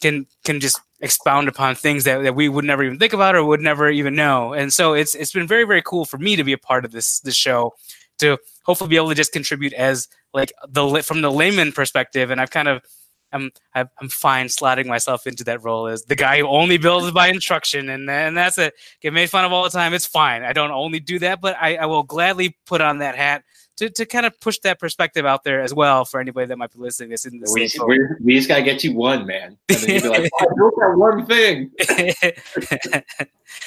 can can just expound upon things that, that we would never even think about or would never even know. And so it's it's been very very cool for me to be a part of this this show to hopefully be able to just contribute as like the from the layman perspective. And I've kind of I'm I'm I'm fine slotting myself into that role as the guy who only builds by instruction, and and that's it. Get made fun of all the time. It's fine. I don't only do that, but I, I will gladly put on that hat to, to kind of push that perspective out there as well for anybody that might be listening. That's in the We, we're, we just gotta get you one, man. And then you'd be like, oh, I built that one thing.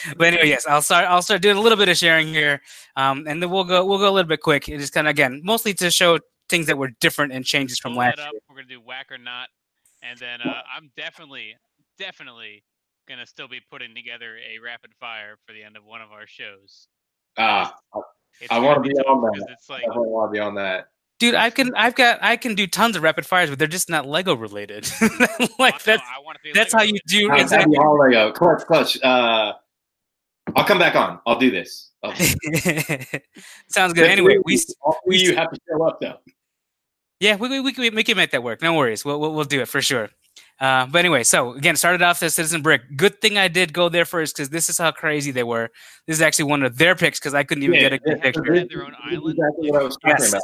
but anyway, yes, I'll start. I'll start doing a little bit of sharing here, um, and then we'll go. We'll go a little bit quick. It just kind of again, mostly to show things that were different and changes from Pull last up. year. We're gonna do whack or not, and then uh, I'm definitely, definitely gonna still be putting together a rapid fire for the end of one of our shows. Ah, It's I wanna be tough on that. It's like I want to be on that. Dude, I can. I've got. I can do tons of rapid fires, but they're just not Lego related. Like know, that's I that's Lego how you do I'll exactly. All Lego. Clutch, clutch. Uh, I'll come back on. I'll do this. I'll- Sounds good. Anyway, we all we- you have to show up though. Yeah, we, we, we, can, we can make that work. No worries. We'll, we'll, we'll do it for sure. Uh, but anyway, so again, started off as Citizen Brick. Good thing I did go there first because this is how crazy they were. This is actually one of their picks because I couldn't even Yeah, get a good picture. They their own this island? Exactly what I was talking Yes. about.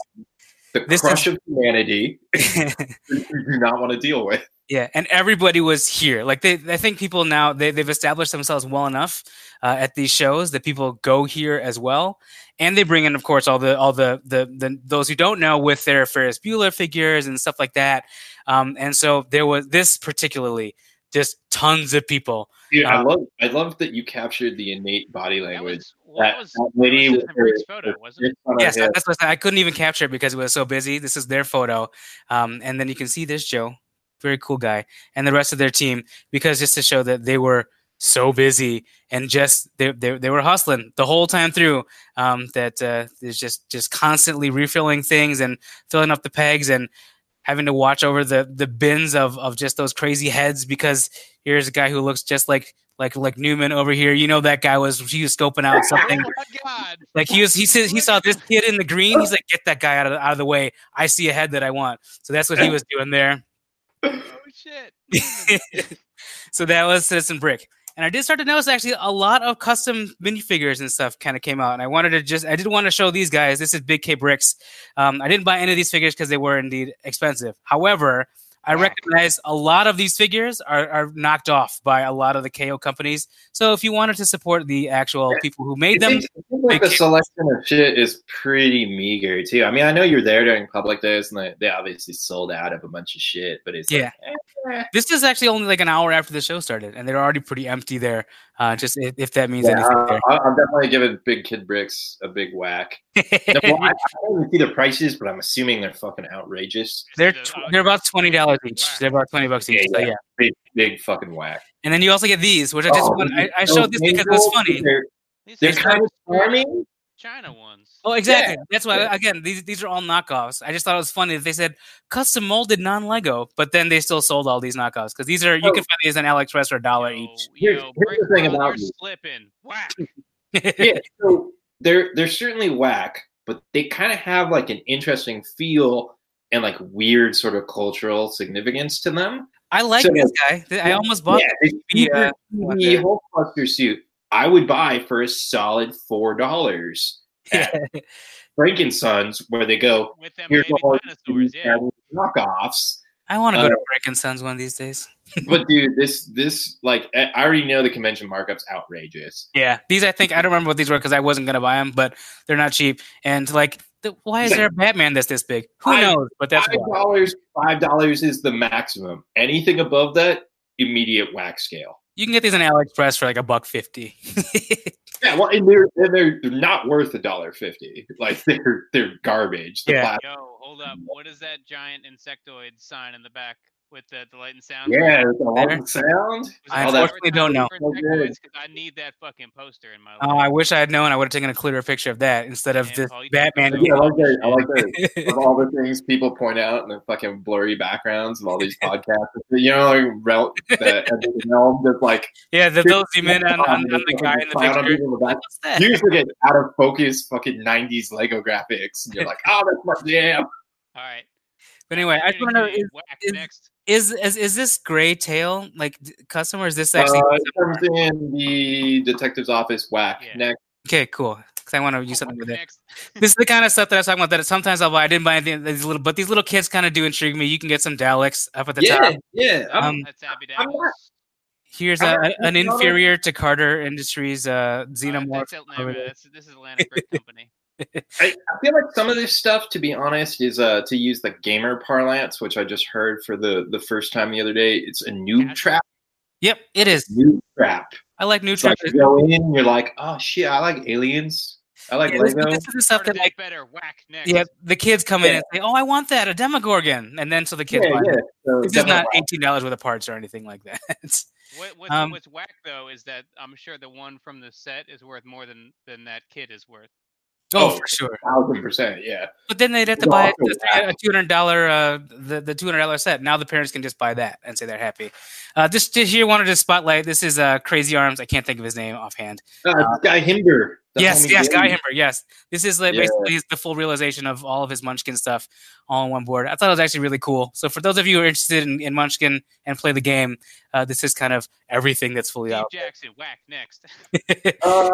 The This crush is- of humanity you do not want to deal with. Yeah, and everybody was here. Like they, I think people now they they've established themselves well enough uh, at these shows that people go here as well, and they bring in, of course, all the all the the, the those who don't know with their Ferris Bueller figures and stuff like that. Um, and so there was this particularly just tons of people. Dude, I Um, love I love that you captured the innate body language. that That, was, that that lady was with her- photo, wasn't it? fist on her Yes, that's what I. I couldn't even capture it because it was so busy. This is their photo, um, and then you can see this Joe, very cool guy, and the rest of their team because just to show that they were so busy and just they they, they were hustling the whole time through. Um, that uh, there's just just constantly refilling things and filling up the pegs and having to watch over the the bins of of just those crazy heads because here's a guy who looks just like like like Newman over here. You know that guy was he was scoping out something. Oh my god! Like he was, he said he saw this kid in the green. He's like, get that guy out of the, out of the way. I see a head that I want. So that's what he was doing there. Oh shit! so that was Citizen Brick. And I did start to notice actually a lot of custom minifigures and stuff kind of came out. And I wanted to just, I did want to show these guys. This is Big K Bricks. Um, I didn't buy any of these figures because they were indeed expensive. However, I recognize a lot of these figures are, are knocked off by a lot of the KO companies. So if you wanted to support the actual people who made It them, seems, it seems like the Big- selection of shit is pretty meager too. I mean, I know you're there during public days, and they, they obviously sold out of a bunch of shit, but it's Yeah. like, eh, This is actually only like an hour after the show started, and they're already pretty empty there. Uh, just if, if that means yeah, anything uh, I- I'm definitely giving Big Kid Bricks a big whack. No, well, I, I don't even see the prices, but I'm assuming they're fucking outrageous. they're tw- they're about twenty dollars each. Wow. They're about twenty bucks each. Yeah, So yeah, Big, big fucking whack. and then you also get these, which I just Oh, want, I, I showed this because it was funny. They're, These they're are kind of charming. China ones. Oh, exactly. Yeah. That's why Yeah. again these these are all knockoffs. I just thought it was funny that they said custom molded non Lego, but then they still sold all these knockoffs because these are you Oh. can find these on AliExpress for a dollar Yo, each. Here's- yo, here's Brick the thing about you're slipping. Whack. yeah, so they're they're certainly whack, but they kind of have like an interesting feel and like weird sort of cultural significance to them. I like So- this guy. I almost bought yeah, this the TV, one the suit I would buy for a solid four dollars at Frankensons, where they go. With them Here's all dinosaurs, these yeah. knockoffs. I want to go uh, to Brick and Sons one of these days. But dude, this this like I already know the convention markups outrageous. Yeah, these I think I don't remember what these were because I wasn't gonna buy them, but they're not cheap. And like, the, why is there a Batman that's this big? Who I- knows? But that's five dollars. Five dollars is the maximum. Anything above that, immediate whack scale. You can get these on AliExpress for like a buck fifty. Yeah, well, and they're they're they're not worth a dollar fifty. Like they're they're garbage. The Yeah. plastic- Yo, hold up. What is that giant insectoid sign in the back with the, the light and sound? yeah, the There. long sound. I it all that- unfortunately don't know. for So good. insectoids? 'Cause I need that fucking poster in my life. Oh, I wish I had known. I would have taken a clearer picture of that instead of Man, this Paul, you Batman. Yeah, I like that. I like that. of all the things people point out in the fucking blurry backgrounds of all these podcasts. You know, like rel- that everything else that's like Yeah, the, those zoom in on, on, on the guy in the picture. in the back. What's that? You usually get out of focus fucking 90s Lego graphics. And you're like, oh, that's my jam. All right. But anyway, I just want to know is, is- next. Is is is this gray tail like d- custom or is this actually? Uh, it comes in the detective's office whack Yeah. next. okay, cool. Because I want to use something Whack with it. This is the kind of stuff that I was talking about. That sometimes I'll buy. I didn't buy anything. These little, but these little kids kind of do intrigue me. You can get some Daleks up at the Yeah, top. yeah. I'm- Um, That's Abby I'm Dabbles. not- Here's I'm a, an to be honest- inferior to Carter Industries uh, Uh, xenomorph. that's Atlanta. over there. That's, this is Atlantic Brick Company. I, I feel like some of this stuff, to be honest, is uh, to use the gamer parlance, which I just heard for the, the first time the other day. It's a noob Gotcha. trap. Yep, it is. Noob trap. I like new It's like you go in, you're like, oh shit, I like aliens. I like Yeah, Lego. this is the stuff that that like better. Whack next. yeah, the kids come in and say, "Oh, I want that a Demogorgon," and then so the kids yeah, buy yeah. it. So This is not eighteen dollars worth of parts or anything like that. What, what's, Um, what's whack though is that I'm sure the one from the set is worth more than than that kid is worth. Oh, Oh, for sure. thousand percent, yeah. But then they'd have to It's buy also a a two hundred dollar uh, the the two hundred dollar set. Now the parents can just buy that and say they're happy. Uh, just, just here wanted to spotlight. This is uh, Crazy Arms. I can't think of his name offhand. Uh, Guy Himber. The yes, homie yes, Guy Dave. Himber. Yes, this is like Yeah. basically the full realization of all of his Munchkin stuff all on one board. I thought it was actually really cool. So for those of you who are interested in, in Munchkin and play the game, uh, this is kind of everything that's fully Steve out. Jackson. Whack next. Uh,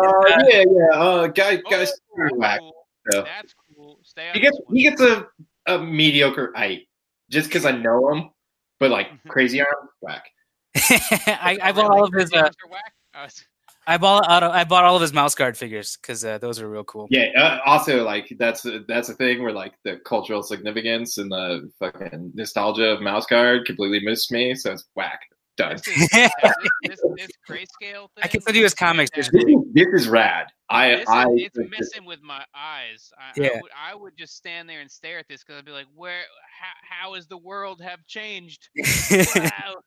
yeah, yeah. Uh, guy, Oh, guy's that's whack. cool. so. That's cool. Stay He gets he gets a, a mediocre height just because I know him, but like Mhm. crazy arm whack. I, I bought all of his. Uh, James are whack? It's- I bought out. I bought all of his mouse guard figures because uh, those are real cool. Yeah. Uh, also, like that's a, that's a thing where like the cultural significance and the fucking nostalgia of Mouse Guard completely missed me. So it's whack. Done. This, is, this, this, this grayscale thing. I can send you his comics. This is, this is rad. I This is- I it's messing with my eyes. I, I, Yeah. would, I would just stand there and stare at this because I'd be like, "Where? How, how is the world have changed?" Wow.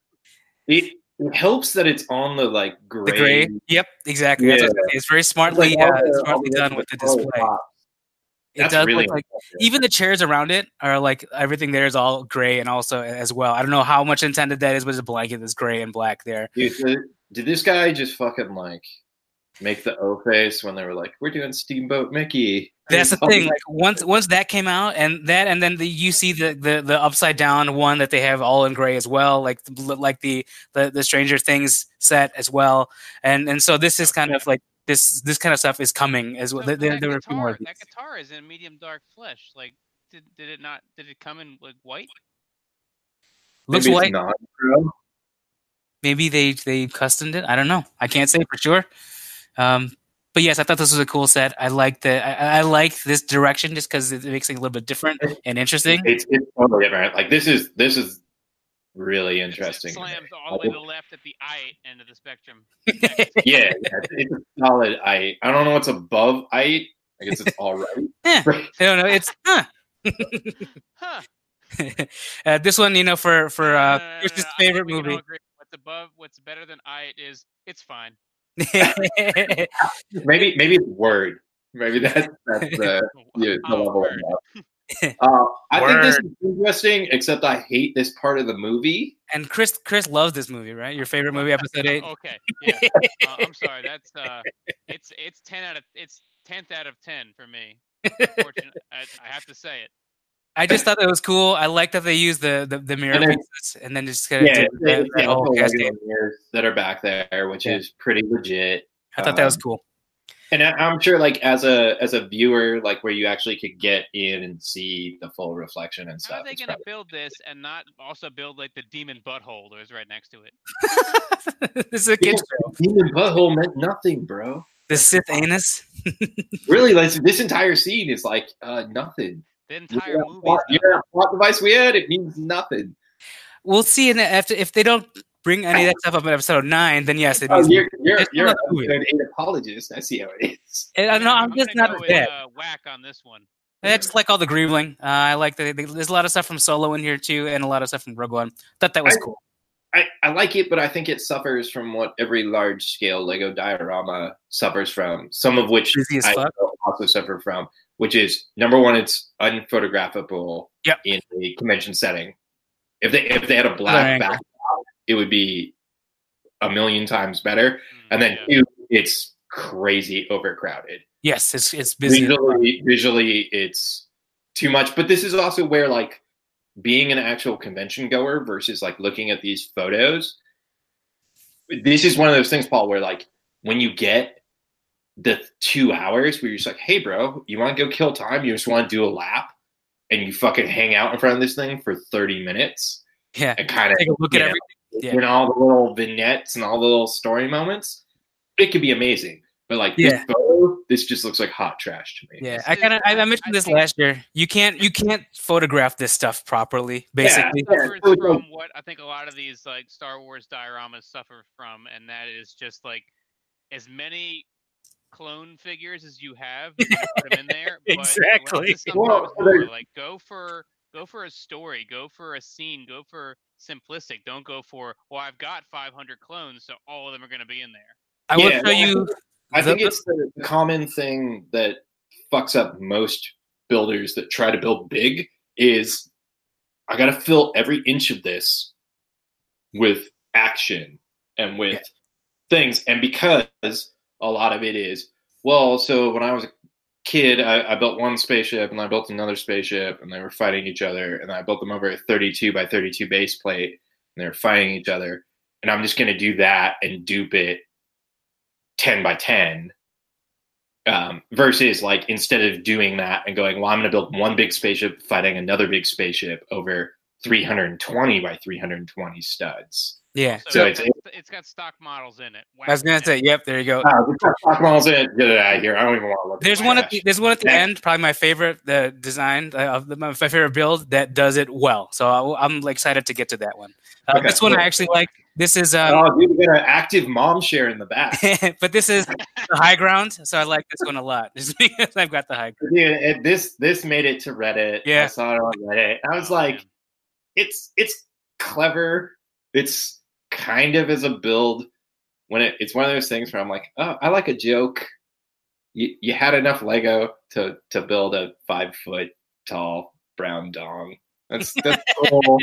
it, it helps that it's on the like gray. the gray. Yep, exactly. Yeah. It's very It's smartly, like uh, the- smartly the done with the display. It That's does really look like even the chairs around it are like everything there is all gray and also as well. I don't know how much intended that is, but it's a blanket that's gray and black there. Dude, did, did this guy just fucking like make the O face when they were like, "We're doing Steamboat Mickey"? That's the thing. Like once once that came out, and that, and then the you see the the, the upside down one that they have all in gray as well, like like the the, the Stranger Things set as well, and and so this is kind of like this this kind of stuff is coming as well. So There, that, there were a few more. guitar, of these. that guitar is in medium dark flesh. Like, did, did it not? Did it come in like white? Looks Maybe it's white. not. Maybe they they customed it. I don't know. I can't say for sure. Um, but yes, I thought this was a cool set. I like the I, I like this direction just because it makes it a little bit different and interesting. It's it's totally different. Like this is this is really interesting. It to me. slams all the way to the left at the eye end of the spectrum. Yeah, yeah, it's a solid. I I don't know what's above I. I guess it's all right. Yeah. I don't know. It's huh. Huh. uh, this one, you know, for for uh, No, I favorite we can all movie. What's above? What's better than I is? It's fine. Maybe maybe it's word. Maybe that's that's the yeah, the Oh, level. word. Uh, I think this is interesting, except I hate this part of the movie. and Chris, Chris loves this movie, right? Your favorite movie, episode eight. Okay. Yeah. Uh, I'm sorry. That's uh, it's it's ten out of it's tenth out of ten for me. I, I have to say it. I just thought that was cool. I like that they used the the, the mirror And then- pieces and then just kind of Yeah, did it's, that, it's that the whole Uncle cascade. Lego mirrors that are back there, which Yeah. is pretty legit. I thought that was Um, cool. And I- I'm sure, like as a as a viewer, like where you actually could get in and see the full reflection and How stuff. are they it's gonna build this and not also build like the demon butthole that was right next to it? this is a kid's show. Demon butthole meant nothing, bro. The Sith anus. Really, like this entire scene is like uh, nothing. The You're entire that movie. plot, is you're that plot device we had. It means nothing. We'll see in the, after if they don't bring any of that stuff up in episode nine, then yes, it Oh, needs. you're you're, It's you're an good. apologist. I see how it is. I don't know. I'm, just not go with, uh, whack on this one. I just like all the greebling. Uh, I like that. There's a lot of stuff from Solo in here too, and a lot of stuff from Rogue One. Thought that was I- cool. I, I like it, but I think it suffers from what every large scale Lego diorama suffers from. Some of which Busy as I suffer from, which is number one, it's unphotographable Yep. in a convention setting. If they if they had a black background, it would be a million times better. Mm, And then yeah. two, it's crazy overcrowded. Yes, it's it's busy. Visually, visually, it's too much. But this is also where like being an actual convention goer versus like looking at these photos. This is one of those things, Paul, where like when you get the two hours where you're just like, hey, bro, you want to go kill time? You just want to do a lap and you fucking hang out in front of this thing for 30 minutes Yeah, and kind of take a look at know, everything. Yeah. in all the little vignettes and all the little story moments. It could be amazing. But like Yeah. this photo, this just looks like hot trash to me. Yeah, I kind of I, I mentioned this last year. You can't you can't photograph this stuff properly. Basically, Yeah. suffers so it's like- from what I think a lot of these like Star Wars dioramas suffer from, and that is just like as many clone figures as you have, you put them in there. But Exactly. less is sometimes Well, more. there's- Like go for go for a story, go for a scene, go for simplistic. Don't go for well, I've got 500 clones, so all of them are going to be in there. I will Yeah, show well, you. I the- think it's the the common thing that fucks up most builders that try to build big is I got to fill every inch of this with action and with things. And because a lot of it is, well, so when I was a kid, I, I built one spaceship and I built another spaceship and they were fighting each other. And I built them over a 32 by 32 base plate and they were fighting each other. And I'm just going to do that and dupe it 10 by 10 um, versus like instead of doing that and going well i'm going to build one big spaceship fighting another big spaceship over 320 by 320 studs Yeah, So, So it's, it's- it's got stock models in it. I was gonna say. Yep, there you go. uh, stock models in it get it out of here i don't even want to look There's at one at the, there's one at the Next. end. Probably my favorite the design uh, of the, my favorite build that does it well. So I, am excited to get to that one. Uh, Okay, this one I actually like. This is um, oh dude we got an active mom share in the back but this is the high ground. So I like this one a lot, just because I've got the high. ground. Dude, it, this this made it to reddit Yeah. i saw it on reddit i was like it's it's clever. It's kind of as a build when it, it's one of those things where I'm like, oh, I like a joke. You you had enough Lego to to build a five foot tall brown dong. That's that's cool.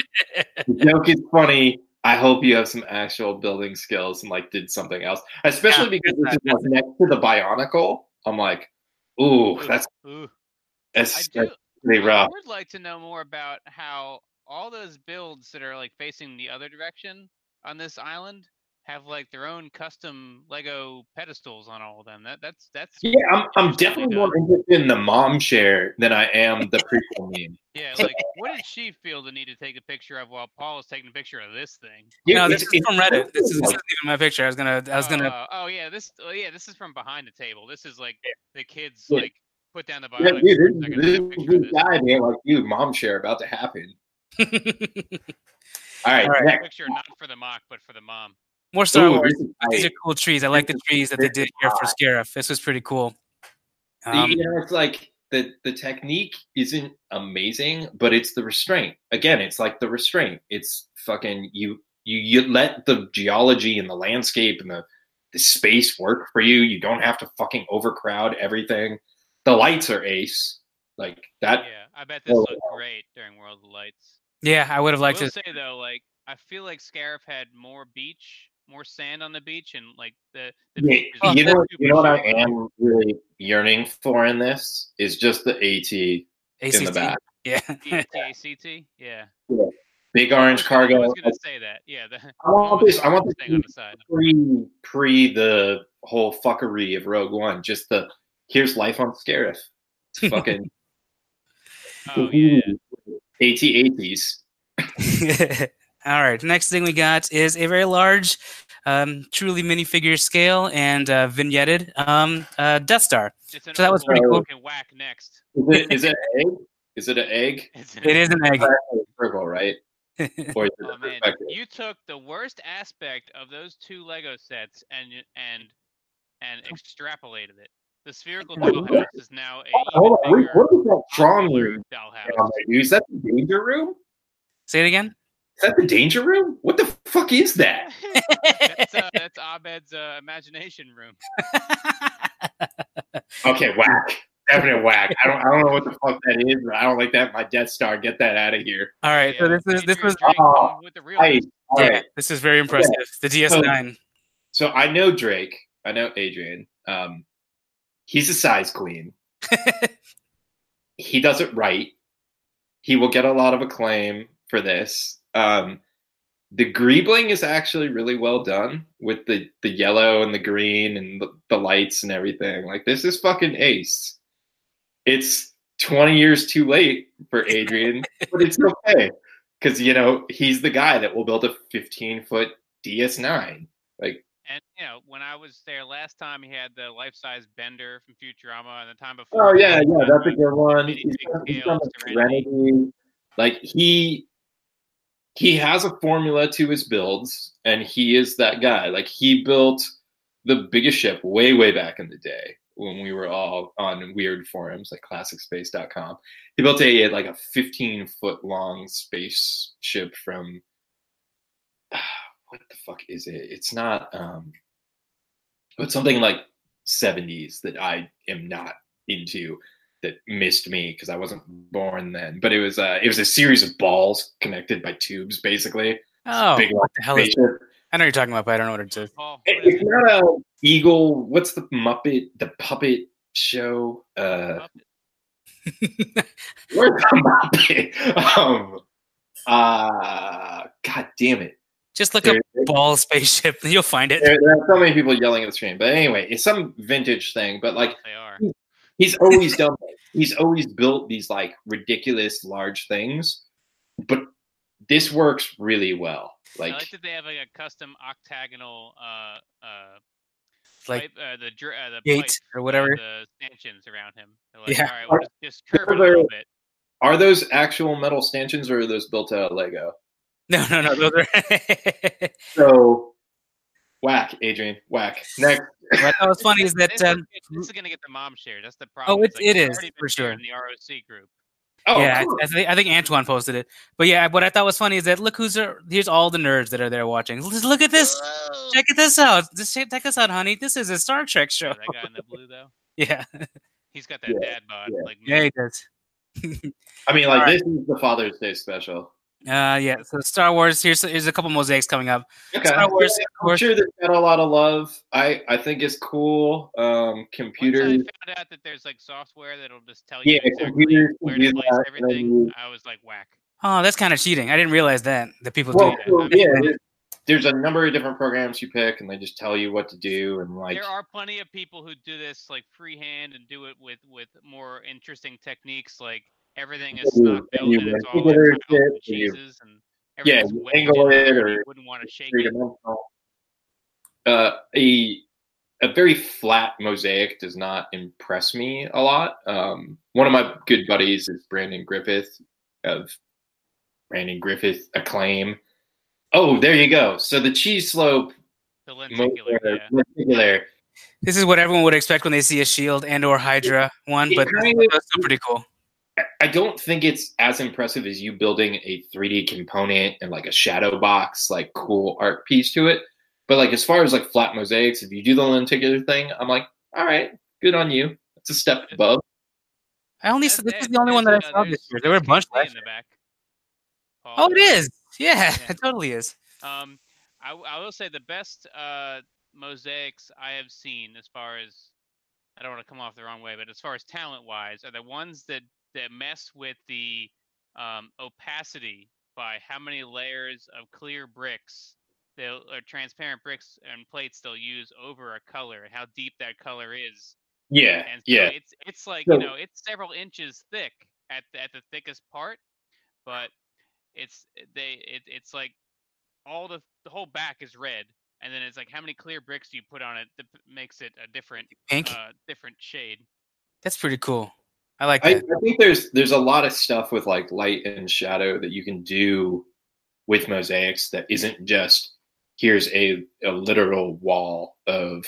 the joke is funny. I hope you have some actual building skills and like did something else, especially Yeah, because this is next to the Bionicle. I'm like, ooh, that's Ooh. I that's, do. that's pretty I would like to know more about how all those builds that are like facing the other direction on this island have like their own custom Lego pedestals on all of them. That that's that's Yeah, I'm, I'm definitely more interested in the mom share than I am the prequel meme. Yeah, like what did she feel the need to take a picture of while Paul is taking a picture of this thing? no, It's- this is from Reddit. This is, this isn't even my picture. I was gonna I was gonna. Uh, oh yeah, this oh yeah, this is from behind the table. This is like the kids Yeah. like put down the yeah, bionic dude, this, second, this, take a picture of this this. guy, man, like you, mom share about to happen. All right, All right. next. Picture not for the mock, but for the mom. More Star Ooh, Wars. this These are cool trees. I like the trees that they did here for Scarif. This was pretty cool. Um, you know, it's like the the technique isn't amazing, but it's the restraint. Again, it's like the restraint. It's fucking you. You you let the geology and the landscape and the the space work for you. You don't have to fucking overcrowd everything. The lights are ace. Like that. Yeah, I bet this Oh, looked great during World of Lights. Yeah, I would have I liked will to. say though, like I feel like Scarif had more beach, more sand on the beach, and like the the Yeah, beach you know, you know what I am really yearning for in this is just the AT in the ACT. back. Yeah. TACT, yeah. Big orange cargo. I cargo. was gonna say that. Yeah, the I want this. I want this thing on the side. pre pre the whole fuckery of Rogue One. Just the here's life on Scarif. It's fucking Oh yeah, yeah. AT ATs. All right. Next thing we got is a very large, um, truly minifigure scale and uh, vignetted um, uh, Death Star. So that was pretty cool. Fucking whack next. Is it, is it an egg? Is it an egg? It's an egg. It's purple, right? Or is it Oh, man. you took the worst aspect of those two Lego sets and and and extrapolated it. The spherical dollhouse is now a Hold on, wait, what bigger is that strong room? dollhouse. Is that the danger room? Say it again. Is that the danger room? What the fuck is that? that's uh, that's Abed's uh, imagination room. Okay, whack. Definite whack. I don't I don't know what the fuck that is, but I don't like that. My Death Star. Get that out of here. All right. So this is this was Drake Oh, with the real Hey, all yeah, right. this is very impressive. The DS9. So I know Drake. I know Adrian. Um, he's a size queen. he does it right. He will get a lot of acclaim for this. Um, the greebling is actually really well done with the the yellow and the green and the, the lights and everything. Like this is fucking ace. It's 20 years too late for Adrian, but it's okay because you know he's the guy that will build a 15 foot DS9. Like And you know, when I was there last time, he had the life-size Bender from Futurama, and the time oh, before. Oh yeah, yeah, that's a good one. He's done, he's done Serenity. Serenity. Like he he has a formula to his builds, and he is that guy. Like he built the biggest ship way, way back in the day when we were all on weird forums like classicspace.com. He built a like a 15 foot long spaceship from what the fuck is it? It's not um it's something like 70s that I am not into that missed me because I wasn't born then. But it was uh it was a series of balls connected by tubes basically. Oh, Big what the hell is? Spaceship. I know you're talking about, but I don't know what it is. Paul, It- It's not a eagle. What's the Muppet? The puppet show. Uh, where's the Muppet? Um, uh, God damn it! Just look up There, ball spaceship, you'll find it. there, there are so many people yelling at the stream. But anyway, it's some vintage thing. But like, They are. he's always done. He's always built these like ridiculous large things. But this works really well. I Like, like that they have like a custom octagonal uh uh Like pipe, uh, the uh, the gate pipes, or uh, whatever. the stanchions around him. Like, Yeah. all right, we'll just, just curve it a little bit. are those actual metal stanchions or are those built out of Lego? No, no, no. Those are. So, whack, Adrian, whack. Next. what I was funny is that this, um, is, this is gonna get the mom share. That's the problem. Oh, It's it- it it's is, already been for sure. in the ROC group. Oh, yeah, cool. I, I, think, I think Antoine posted it. But yeah, what I thought was funny is that look who's there. Here's all the nerds that are there watching. Just look at this. Check it this out. Just check check this out, honey. This is a Star Trek show. Yeah, that guy in the blue though. Yeah, He's got that Yeah, dad bod. yeah. Like yeah, he does. I mean, like, All right. this is the Father's Day special. Uh, yeah. So Star Wars. Here's here's a couple mosaics coming up. Okay. Star Wars, Yeah, of I'm course. sure that's got a lot of love. I, I think it's cool. Um, Once I found out that there's like software that'll just tell you Yeah, exactly where to place that, everything, you- I was like, whack. Oh, that's kind of cheating. I didn't realize that that people Well, do that. well, yeah, there's, there's a number of different programs you pick, and they just tell you what to do. And like, there are plenty of people who do this like freehand and do it with with more interesting techniques. Like everything is You- stock built and it's all like and cheeses and yeah, you angle it and or you wouldn't want to shake it. Uh, a a very flat mosaic does not impress me a lot. Um, one of my good buddies is Brandon Griffith of Brandon Griffith Acclaim. Oh, there you go. So the cheese slope The lenticular, motor, yeah. lenticular, This is what everyone would expect when they see a Shield and or Hydra one, but kind of- still pretty cool. I don't think it's as impressive as you building a 3D component and like a shadow box, like cool art piece to it. But like as far as like flat mosaics, if you do the lenticular thing, I'm like, all right, good on you. It's a step above. I only That's this it. was the only one that I saw this year. There were a bunch in the back. Paul, Oh, it uh. Yeah, Yeah. it totally is. Um, I, w- I will say the best uh, mosaics I have seen, as far as I don't want to come off the wrong way, but as far as talent wise, are the ones that that mess with the um, opacity by how many layers of clear bricks they'll or transparent bricks and plates they'll use over a color and how deep that color is. Yeah, And so yeah. it's it's like So- you know it's several inches thick at the, at the thickest part, but it's they it, it's like all the the whole back is red, and then it's like how many clear bricks do you put on it that makes it a different Pink. uh different shade. That's pretty cool. I like I, that. I think there's there's a lot of stuff with like light and shadow that you can do with mosaics that isn't just here's a, a literal wall of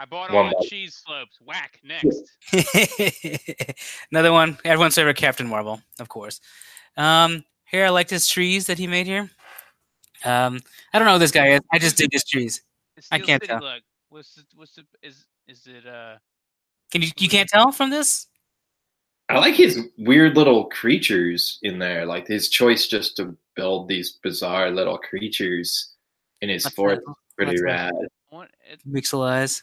I bought One all the cheese slopes. Whack next. Another one. Everyone's favorite Captain Marvel, of course. Um, here I liked his trees that he made here. Um, I don't know who this guy is. I just dig his trees. The I can't City tell. look. What's the, what's the, is is it uh Can you you can't tell from this? I like his weird little creatures in there, like his choice just to build these bizarre little creatures in his What's fort. that? is Pretty What's rad. that? what it, Pixel eyes.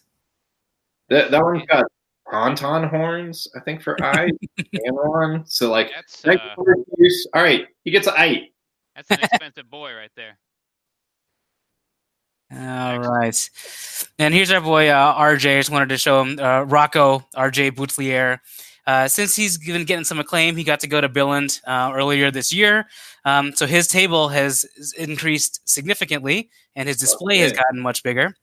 That that one's got tauntaun horns, I think, for eyes and one. So like, that's uh, all right, he gets an eye. that's an expensive boy right there. All right. And here's our boy uh, RJ. I just wanted to show him uh, Rocco RJ Boutelier. Uh, since he's been getting some acclaim, he got to go to Billund uh, earlier this year. Um, so his table has increased significantly, and his display has gotten much bigger.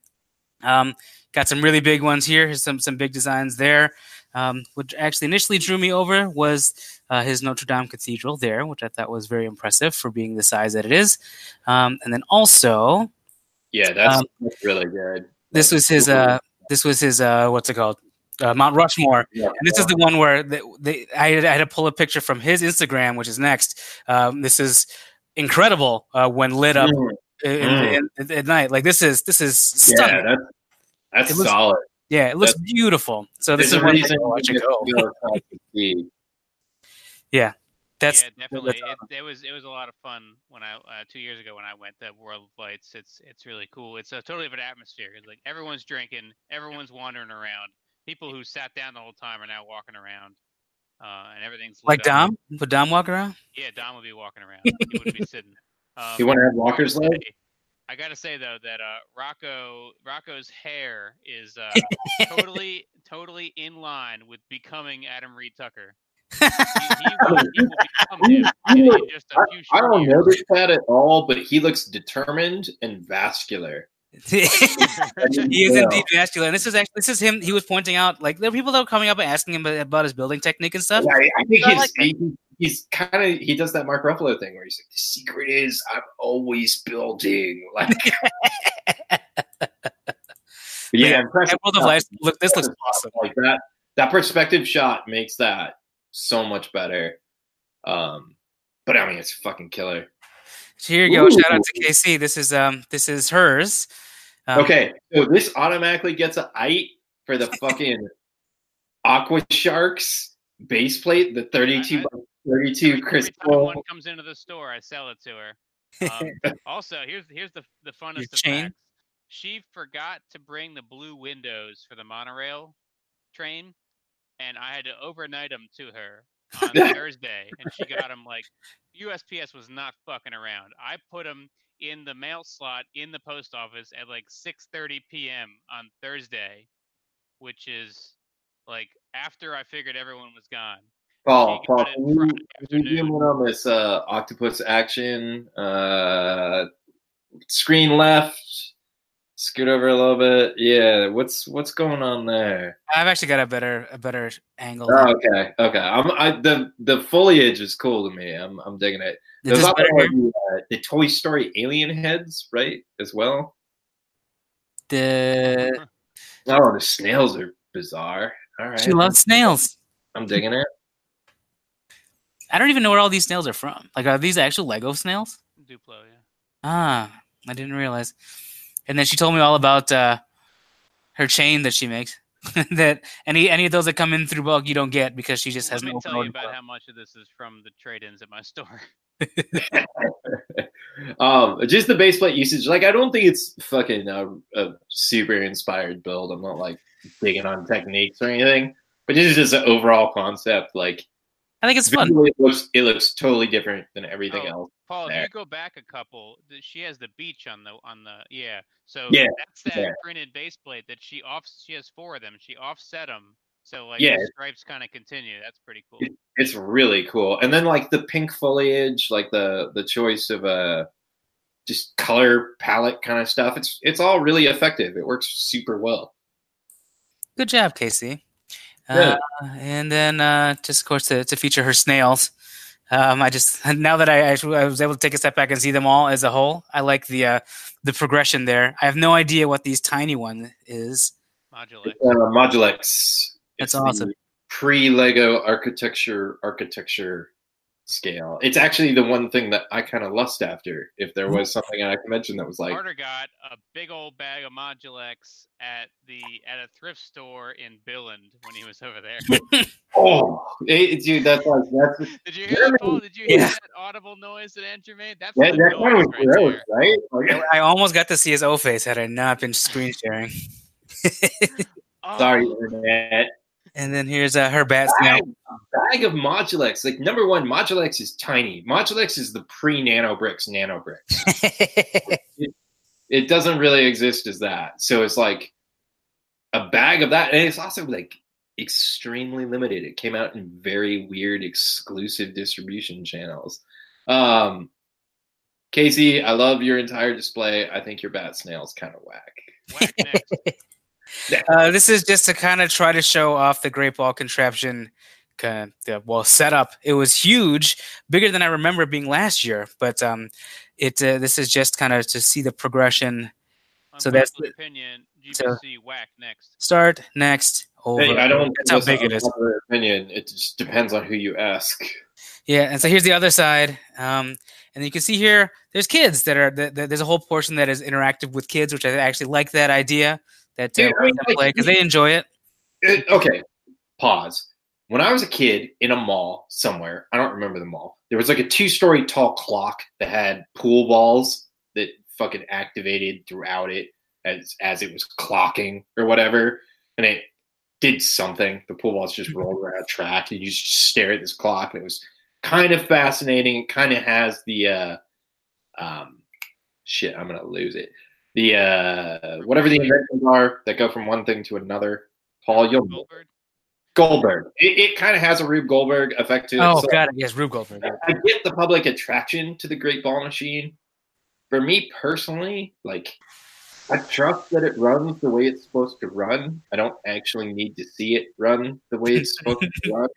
Um, got some really big ones here. Here's some some big designs there. Um, what actually initially drew me over was uh, his Notre Dame Cathedral there, which I thought was very impressive for being the size that it is. Um, and then also Yeah, that's Um, that's really good. this was his uh this was his uh what's it called uh, Mount Rushmore Yeah. and this is the one where the, the, I, had, I had to pull a picture from his Instagram which is next um, this is incredible uh, when lit up Mm, in, in- at night like this is this is yeah, stunning that's that's It looks- solid. yeah it looks beautiful so this is a one reason thing I should you go go to see. that's yeah, definitely. that's It, it was it was a lot of fun when I uh, two years ago when I went to World of Lights. It's it's really cool. It's a totally different atmosphere. It's like everyone's drinking, everyone's wandering around. People who sat down the whole time are now walking around, uh, and everything's lit like up. Dom would Dom walk around Yeah, Dom would be walking around. he wouldn't be sitting. Um, You want to have I walker's leg? say- I gotta say though that uh, Rocco Rocco's hair is uh, totally totally in line with becoming Adam Reed Tucker. He, he, will, he will him You know, in just a few I don't years. notice that at all, but he looks determined and vascular. he is indeed vascular and this is actually this is him he was pointing out like there were people that were coming up and asking him about, his building technique and stuff Yeah, I, think he's, like he, he's kind of he does that Mark Ruffalo thing where he's like, the secret is I'm always building. Like, yeah, World of. Lights, look this looks awesome Like that that perspective shot makes that so much better. Um, but I mean, it's fucking killer. So here you go. Shout out to Casey. This is um this is hers. Um, Okay, so this automatically gets a ite for the fucking Aqua Sharks base plate, the 32 by 32 Every, every time crystal. one comes into the store, I sell it to her. Um, also, here's here's the the funnest of chain? facts. She forgot to bring the blue windows for the monorail train, and I had to overnight them to her on Thursday, and she got them like USPS was not fucking around. I put them in the mail slot in the post office at like 6:30 p.m. on Thursday, which is like after I figured everyone was gone. Paul, Paul, can you, can you zoom in on this uh, octopus action? Uh, screen left. Scoot over a little bit. Yeah, what's what's going on there? I've actually got a better a better angle. Oh, okay, okay. I'm I, the the foliage is cool to me. I'm I'm digging it. There's this also better here? the, uh, the Toy Story alien heads, right? As well. The Oh, the snails are bizarre. All right, she loves snails. I'm digging it. I don't even know where all these snails are from. Like, are these actual Lego snails? Duplo, yeah. Ah, I didn't realize. And then she told me all about uh, her chain that she makes. that any any of those that come in through bulk you don't get because she just Let has me no tell you about order. how much of this is from the trade-ins at my store. um, just the base plate usage. Like, I don't think it's fucking a, a super inspired build. I'm not like digging on techniques or anything, but this is just an overall concept. Like, I think it's fun. it looks it looks totally different than everything Oh, else. Paul, if you go back a couple, she has the beach on the on the yeah. So Yeah, that's that yeah. printed base plate that she off. She has four of them. She offset them, so like Yeah. the stripes kind of continue. That's pretty cool. It's really cool. And then like the pink foliage, like the the choice of uh just color palette kind of stuff. It's it's all really effective. It works super well. Good job, Casey. Yeah. Uh, and then uh, just of course to, to feature her snails. Um, I just now that I, I was able to take a step back and see them all as a whole, I like the uh, the progression there. I have no idea what these tiny one is. Modulate. Uh, Modulex. That's It's awesome. Pre-Lego architecture architecture scale. It's actually the one thing that I kind of lust after. If there was something I could mention that was like, Carter got a big old bag of Modulex at the at a thrift store in Billund when he was over there. oh, it, dude, that's like that's Did you hear that, Paul? Did you hear Yeah. that audible noise that Andrew made? That's that, the that kind noise of right gross, right? Like, I almost got to see his O face had I not been screen sharing. Oh, sorry, internet. And then here's uh, her bat snail. Bag, bag of Modulex. Like number one, Modulex is tiny. Modulex is the pre-nano bricks nano bricks. it doesn't really exist as that. So it's like a bag of that, and it's also like extremely limited. It came out in very weird, exclusive distribution channels. Um, Casey, I love your entire display. I think your bat snail's kind of whack. whack next. Uh, this is just to kind of try to show off the Great Ball contraption. Kind of, well, setup. It was huge, bigger than I remember being last year. But um, it uh, this is just kind of to see the progression. So that's the opinion. so- whack next. Start next over. Hey, I don't. That's how listen, big it is. Opinion. It just depends on who you ask. Yeah, and so here's the other side, um, and you can see here there's kids that are th- th- there's a whole portion that is interactive with kids, which I actually like that idea that uh, I mean, like, play because they enjoy it. It- okay, pause. When I was a kid in a mall somewhere, I don't remember the mall. There was like a two-story tall clock that had pool balls that fucking activated throughout it as as it was clocking or whatever, and it did something. The pool balls just rolled around a track, and you just stare at this clock, and it was kind of fascinating. It kind of has the uh, um, shit. I'm gonna lose it. The uh, whatever the inventions are that go from one thing to another. Paul, you'll Goldberg. Goldberg. It, it kind of has a Rube Goldberg effect to it. Oh, So got it. Yes, Rube Goldberg. yeah. I get the public attraction to the Great Ball Machine. For me personally, like I trust that it runs the way it's supposed to run. I don't actually need to see it run the way it's supposed to run.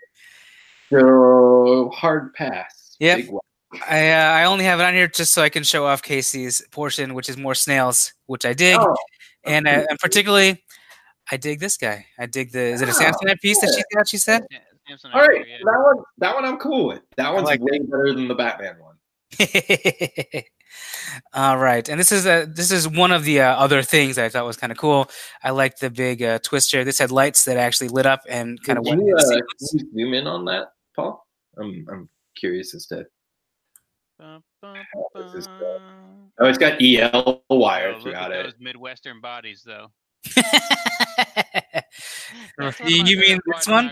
So hard pass. Yep. Big one. I uh, I only have it on here just so I can show off Casey's portion, which is more snails, which I dig, Oh, and uh, and particularly, I dig this guy. I dig the is it a Oh, Samsonite piece that she got? She said. Yeah, all right. Ivory, yeah. That one, that one, I'm cool with. That one's like way better than the Batman one. All right, and this is a this is one of the uh, other things I thought was kind of cool. I like the big uh, twister. This had lights that actually lit up and kind of Can went. you, into uh, can you zoom in on that, Paul? I'm, I'm curious as to. Bum, bum, this is, uh. Oh, it's got EL wire Oh, throughout it. those Midwestern bodies, though. you That's one of you mean this one?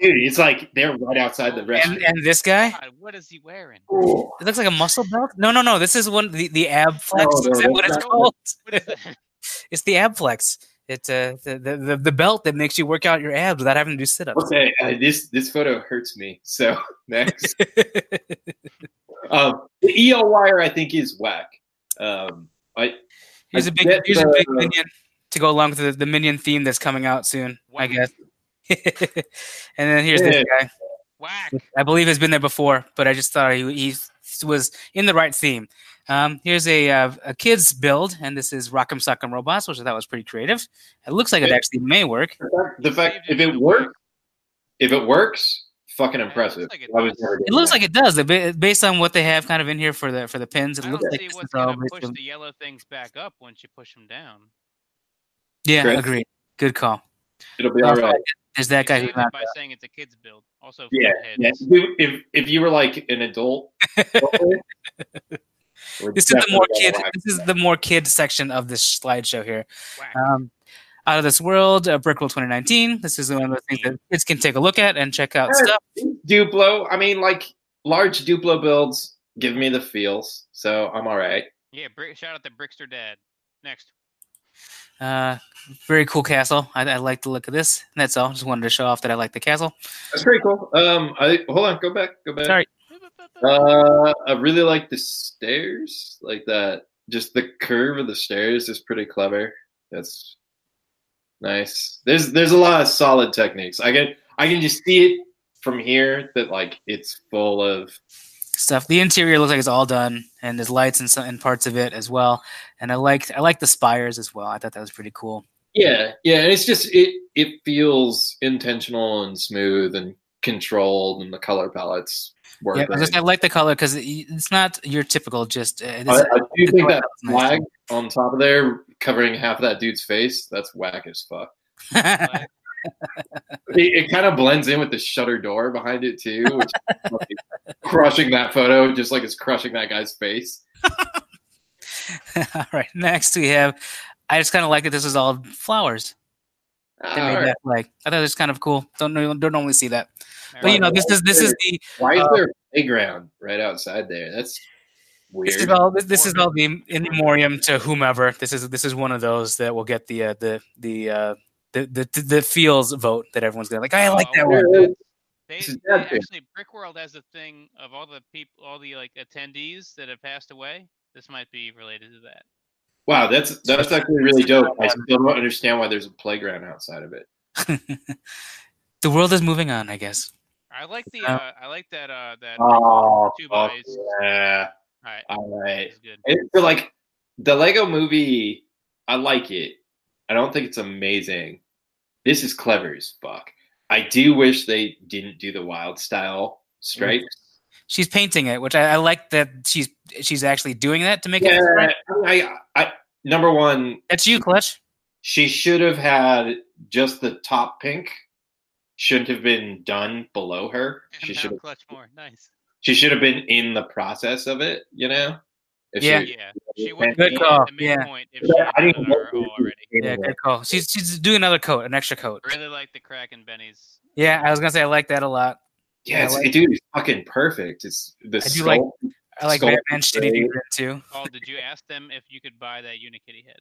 Dude, it's like they're right outside the And restaurant. and this guy, God, what is he wearing? Ooh. it looks like a muscle belt. No, no, no. This is one the the ab flex. No, no, is that what it's called? What is? It's the ab flex. It's uh, the, the the the belt that makes you work out your abs without having to do sit ups. Okay, uh, this this photo hurts me. So next, um, the EL wire I think is whack. Um, I Here's I a big get here's a big minion to go along with the, the minion theme that's coming out soon, I guess. and then here's this guy. Whack. I believe has been there before, but I just thought he, he was in the right theme. Um, here's a uh, a kids build, and this is Rock'em Sock'em Robots, which I thought was pretty creative. It looks like it Yeah. actually may work. the fact, the fact if it it works, if it works, fucking Yeah, it impressive. looks like it does. It looks like it does. Based on what they have kind of in here for the for the pins, it I looks don't like see this what's going to push on- the yellow things back up once you push them down. Yeah, Chris? agreed. Good call. it'll be all right. There's that You guy saved who's not. by saying it's a kid's build. Also, Yeah, yeah. If, if if you were like an adult, This is the more definitely kid. This is the more kid section of this slideshow here. Whack. Um, out of this world, uh, Brickworld 2019. This is one of the things that kids can take a look at and check out Yeah. stuff. Duplo. I mean, like large Duplo builds give me the feels, so I'm all right. Yeah, brick, shout out to Brickster Dad. Next. Uh, very cool castle. I, I like the look of this. And that's all. Just wanted to show off that I like the castle. That's pretty cool. Um, I hold on, go back, go back. Sorry. Uh, I really like the stairs, like that. Just the curve of the stairs is pretty clever. That's nice. There's there's a lot of solid techniques. I can I can just see it from here that like it's full of stuff. The interior looks like it's all done, and there's lights and some and parts of it as well. And I liked I like the spires as well. I thought that was pretty cool. Yeah, yeah, and it's just it it feels intentional and smooth and controlled, and the color palettes work. Yeah, I, just, I like the color because it's not your typical just. Uh, I, I do think that palette's nice. flag on top of there, covering half of that dude's face, that's whack as fuck. It, it kind of blends in with the shutter door behind it too, which fucking crushing that photo, just like it's crushing that guy's face. all right, next we have. I just kind of like that this is all flowers. They made right. that flag. I thought it was kind of cool. Don't don't normally see that. But you know, this is this is the Why is Uh, there a playground right outside there? That's weird. this is all this, this is all the in memoriam to whomever. This is this is one of those that will get the uh, the the uh, the the the feels vote that everyone's gonna like. I like that one. Yeah, They, they bad thing. actually Brickworld has a thing of all the people, all the like attendees that have passed away. This might be related to that. Wow, that's that's actually really dope. I still don't understand why there's a playground outside of it. the world is moving on, I guess. I like the, Uh, uh, I like that, uh, that. Oh, two fuck boys. yeah! All right, All right. good. And so like the Lego movie, I like it. I don't think it's amazing. This is clever as fuck. I do wish they didn't do the wild style stripes. She's painting it, which I, I like that she's she's actually doing that to make Yeah, it. I, I, number one, That's you, Clutch. she should have had just the top pink. Shouldn't have been done below her. She should have. clutch more. Nice. She should have been in the process of it. You know. If Yeah. was- Yeah, she would Good be call, at the yeah. if she I didn't know it already. Yeah, good call. She's she's doing another coat, an extra coat. Really like the crack in Benny's. Yeah, I was gonna say I like that a lot. Yeah, it's, I like- dude, it's fucking perfect. It's the I do like- skull. I like Batman shitty too. Paul, did you ask them if you could buy that Unikitty head?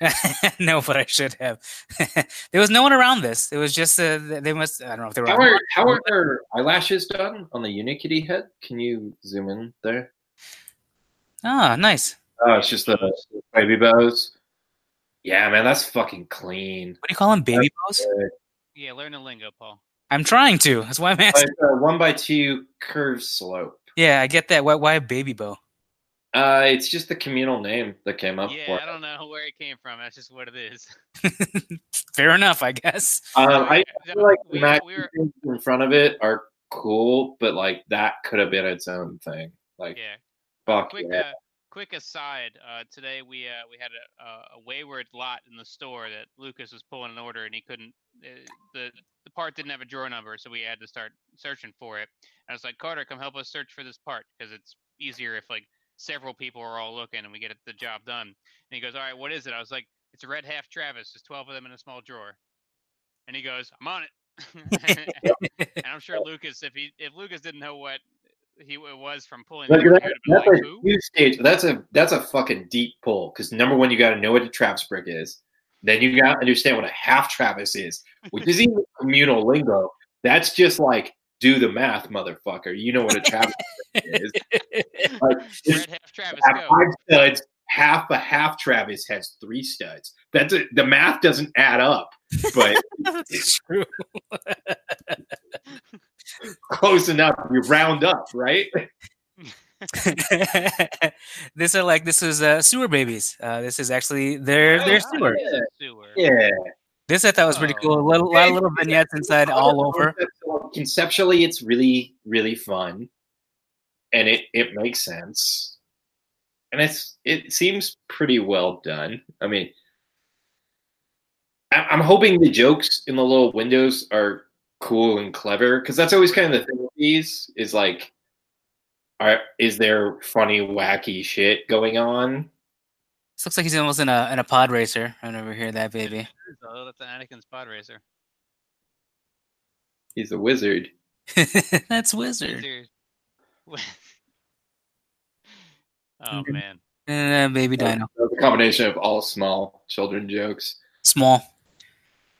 no, but I should have. there was no one around this. It was just uh, they must. I don't know if they were. How are how are her eyelashes done on the Unikitty head? Can you zoom in there? Ah, nice. Oh, it's just the baby bows. Yeah, man, that's fucking clean. What do you call them? Baby bows? Yeah, learn the lingo, Paul. I'm trying to. That's why I'm Like asking. one by two curved slope. Yeah, I get that. Why, why a baby bow? Uh, it's just the communal name that came up Yeah, for. I it. don't know where it came from. That's just what it is. Fair enough, I guess. Um, I feel like we- the Mac we were- things in front of it are cool, but like that could have been its own thing. Like, Yeah. fuck Quick, yeah. uh, quick aside. Uh, today we uh, we had a, a, a wayward lot in the store that Lucas was pulling an order and he couldn't. Uh, the the part didn't have a drawer number, so we had to start searching for it. And I was like, Carter, come help us search for this part because it's easier if like several people are all looking and we get the job done. And he goes, All right, what is it? I was like, It's a red half Travis. There's 12 of them in a small drawer. And he goes, I'm on it. and I'm sure Lucas, if he if Lucas didn't know what he it was from pulling, the Look order, at he that. That's been like, a Who? huge stage. That's a that's a fucking deep pull. Because number one, you got to know what a Travis brick is. Then you got to understand what a half Travis is, which is even communal lingo. That's just like do the math, motherfucker. You know what a Travis is. Like, half Travis, have go. five studs. Half a half Travis has three studs. That's a, the math doesn't add up, but it's true. close enough. You round up, right? this are like this is uh, sewer babies. Uh, this is actually their their Oh, sewer. this sewer. Yeah. This I thought was pretty Oh. cool. A little, lot of little vignettes inside all over. Conceptually, it's really, really fun, and it it makes sense, and it's it seems pretty well done. I mean, I- I'm hoping the jokes in the little windows are cool and clever because that's always kind of the thing with these is like, are is there funny, wacky shit going on? This looks like he's almost in a in a pod racer. I never hear that baby. Oh, that's an Anakin's pod racer. He's a wizard. That's wizard. Wizard. oh man. Uh, baby dino. It's a combination of all small children jokes. Small.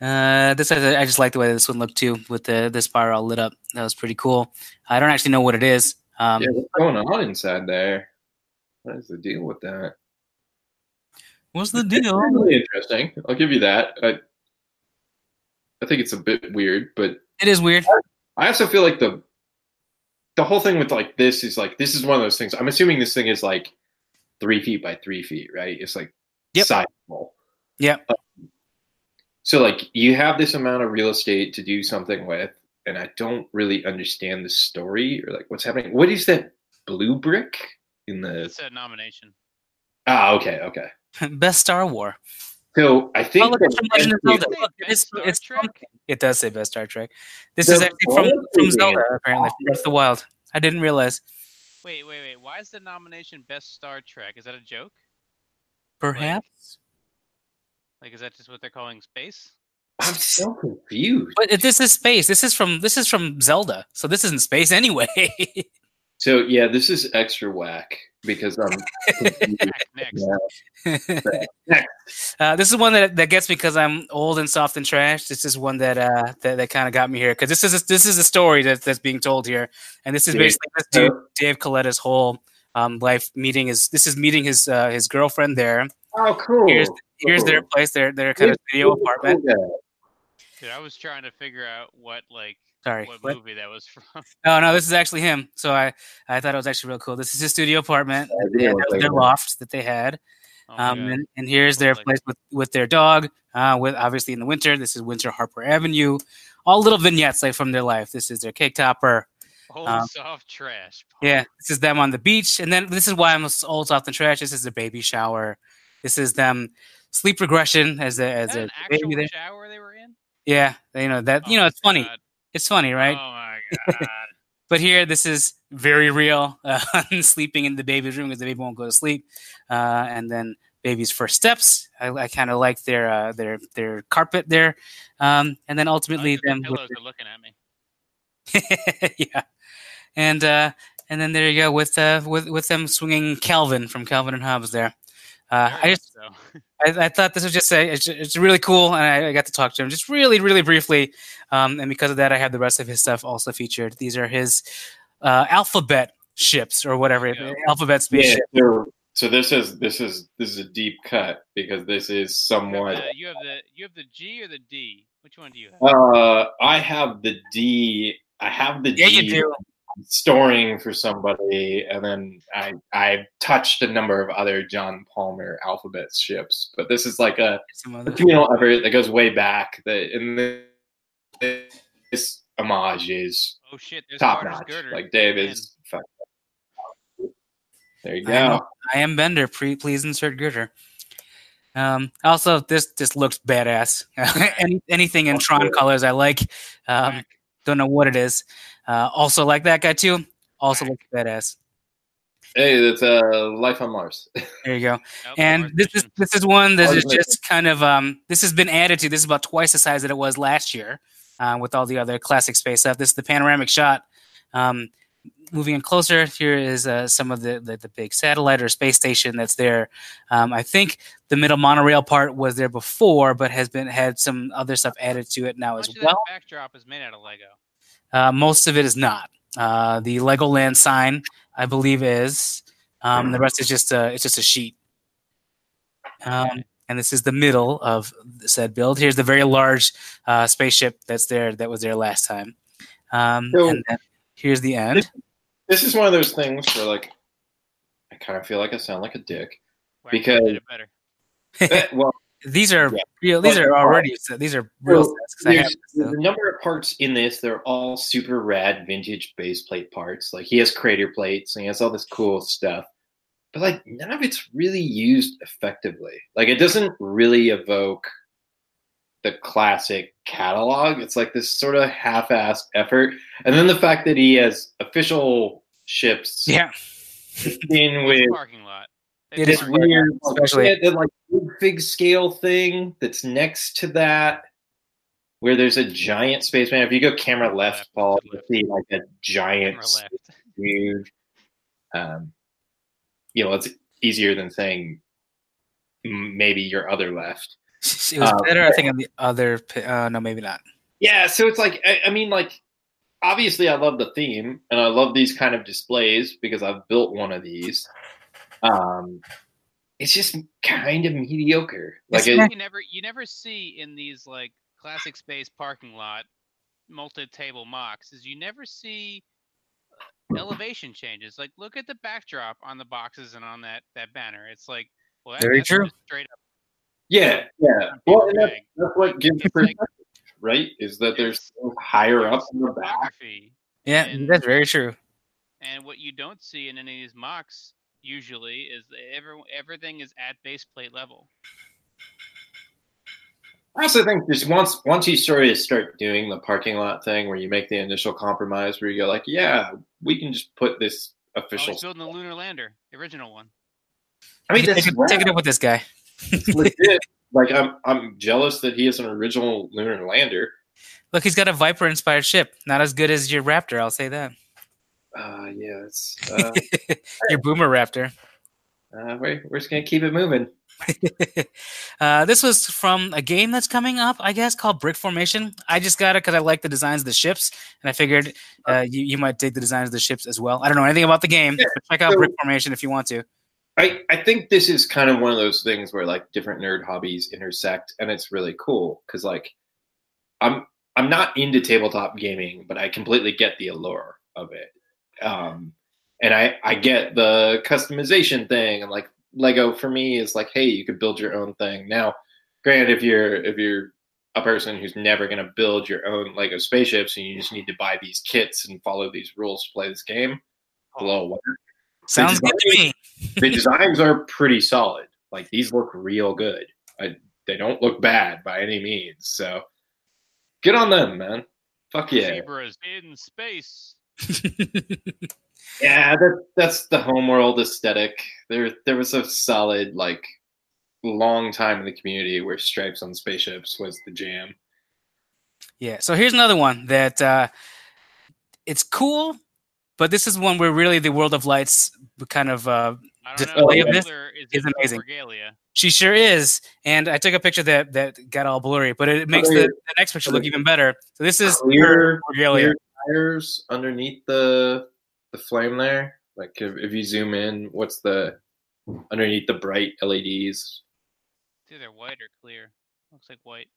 Uh, this I I just like the way this one looked too, with the the spiral all lit up. That was pretty cool. I don't actually know what it is. Um, yeah, what's going on inside there? What is the deal with that? What's the deal? Really interesting. I'll give you that. I, I think it's a bit weird, but It is weird. I also feel like the the whole thing with like this is like this is one of those things. I'm assuming this thing is like three feet by three feet, right? It's like Yep. sizable. Yep. Um, so like you have this amount of real estate to do something with, and I don't really understand the story or like what's happening. What is that blue brick in the? It's a nomination. Ah, okay, okay. Best Star War. So I think Oh, look, it's from the- Zelda. Look, it's, it's it does say Best Star Trek. This The is actually from, Zelda from Zelda, apparently, from Breath of the Wild. I didn't realize. Wait, wait, wait. Why is the nomination Best Star Trek? Is that a joke? Perhaps. Like, is that just what they're calling space? I'm so confused. But this is space. This is from this is from Zelda. So this isn't space anyway. So yeah, this is extra whack because I'm confused. Back next. Uh, this is one that, that gets me because I'm old and soft and trash. This is one that uh, that, that kind of got me here because this is a, this is a story that, that's being told here, and this is Yeah. basically this dude Dave Coletta's whole um, life meeting his this is meeting his uh, his girlfriend there. Oh, cool. Here's here's their place, their their kind of studio apartment. Yeah. Dude, I was trying to figure out what like Sorry, what what? movie that was from. Oh no, this is actually him. So I I thought it was actually real cool. This is his studio apartment. I That did they had, look that was their loft that they had. Oh my Um, God. and, and here's their Like- place with, with their dog. Uh, with obviously in the winter, this is Winter Harper Avenue. All little vignettes like from their life. This is their cake topper. Old um, soft trash. Yeah, this is them on the beach, and then this is why I'm old, soft, and trash. This is the baby shower. This is them sleep regression as a Is as that a an baby. actual shower they were in? Yeah, you know that. You Oh know my it's funny. It's funny, right? Oh my god. But here, this is very real. Uh, sleeping in the baby's room because the baby won't go to sleep, uh, and then baby's first steps. I, I kind of like their uh, their their carpet there, um, and then ultimately that them. with pillows are looking at me. yeah, and uh, and then there you go with uh, with with them swinging Calvin from Calvin and Hobbes there. Uh, I just so. I, I thought this was just a, it's, it's really cool, and I, I got to talk to him just really, really briefly. Um, and because of that, I have the rest of his stuff also featured. These are his uh, alphabet ships or whatever, There you go. alphabet Yeah, spaceship. so, so this is this is this is a deep cut because this is somewhat. the, you have the you have the G or the D. Which one do you have? Uh, I have the D. I have the Yeah, D you do. Storing for somebody, and then I I touched a number of other John Palmer alphabet ships, but this is like a, Some a other- communal effort that goes way back. That in the, this homage is oh shit! Top notch. Like Dave is. fucking- There you I know. go. I am Bender. Pre- please insert girder. Um, also, this this looks badass. Any, anything in Tron colors, I like. Um, don't know what it is. Uh, also like that guy too. Also looks badass. Hey, that's uh, life on Mars. There you go. Nope, and this is mission. this is one that Mars is mission. just kind of um this has been added to this is about twice the size that it was last year uh, with all the other classic space stuff this is the panoramic shot um moving in closer here is uh, some of the, the the big satellite or space station that's there um, i think the middle monorail part was there before but has been had some other stuff added to it now How as much of well that backdrop is made out of Lego? Uh, most of it is not uh, the legoland sign i believe is um, the rest is just a it's just a sheet um, and this is the middle of said build. Here's the very large uh, spaceship that's there that was there last time. Um, So- and then here's the end. this is one of those things where like I kind of feel like I sound like a dick. Whack Because- better. Well, these are Yeah. real. These But- are already. These are real So, sets. 'cause I have there's, there's a number of parts in this. They're all super rad vintage base plate parts. Like he has crater plates and he has all this cool stuff. But like none of it's really used effectively. Like it doesn't really evoke the classic catalog. It's like this sort of half-assed effort. And then the fact that he has official ships Yeah, in It's with parking lot. It It's is a this parking lot. weird, especially- the like big fig scale thing that's next to that, where there's a giant spaceman. If you go camera left, Left, Paul, you'll see like a giant Camera left. dude. Um, you know, it's easier than saying maybe your other left. it was Uh, better. I think on the other. Uh, no, maybe not. Yeah, so it's like I, I mean, like obviously I love the theme and I love these kind of displays because I've built one of these. Um, it's just kind of mediocre. Like it, you never you never see in these like classic space parking lot multi-table mocks is you never see uh, elevation changes. Like look at the backdrop on the boxes and on that that banner. It's like well, that, Very that's true. Straight up. Yeah, yeah. Well, that's, that's what gives It's like- perspective, right? Is that there's It's- higher up in the back. Yeah, And- that's very true. And what you don't see in any of these mocks usually is every, everything is at base plate level. I also think just once once you sort of start doing the parking lot thing where you make the initial compromise where you go like, yeah, we can just put this official. he's building the lunar lander, the original one. I mean, take, that's it, take it up with this guy. Like I'm I'm jealous that he has an original lunar lander. Look, he's got a Viper inspired ship. Not as good as your Raptor, I'll say that. Uh, yeah, it's uh, your Boomer Raptor. uh, we're we're just gonna keep it moving. uh, this was from a game that's coming up, I guess, called Brick Formation. I just got it because I like the designs of the ships, and I figured uh, you, you might dig the designs of the ships as well. I don't know anything about the game, Yeah, but check out so- Brick Formation if you want to. I, I think this is kind of one of those things where like different nerd hobbies intersect and it's really cool because like I'm I'm not into tabletop gaming, but I completely get the allure of it. Um and I I get the customization thing and like Lego for me is like, hey, you could build your own thing. Now, granted if you're if you're a person who's never gonna build your own Lego spaceships and you just need to buy these kits and follow these rules to play this game, hello, what Sounds good to me. the designs are pretty solid. Like these look real good. I, they don't look bad by any means. So get on them, man. Fuck yeah. Zebras in space. Yeah, that, that's the homeworld aesthetic. There there was a solid like long time in the community where stripes on spaceships was the jam. Yeah. So here's another one that uh, it's cool, but this is one where really the World of Lights kind of uh, I don't know. display of this is, is amazing. Regalia. She sure is, and I took a picture that that got all blurry, but it makes the, the next picture look even better. So this is Clear- her regalia. Clear tires underneath the the flame there. Like if, if you zoom in, what's the underneath the bright LEDs? It's either white or clear. Looks like white.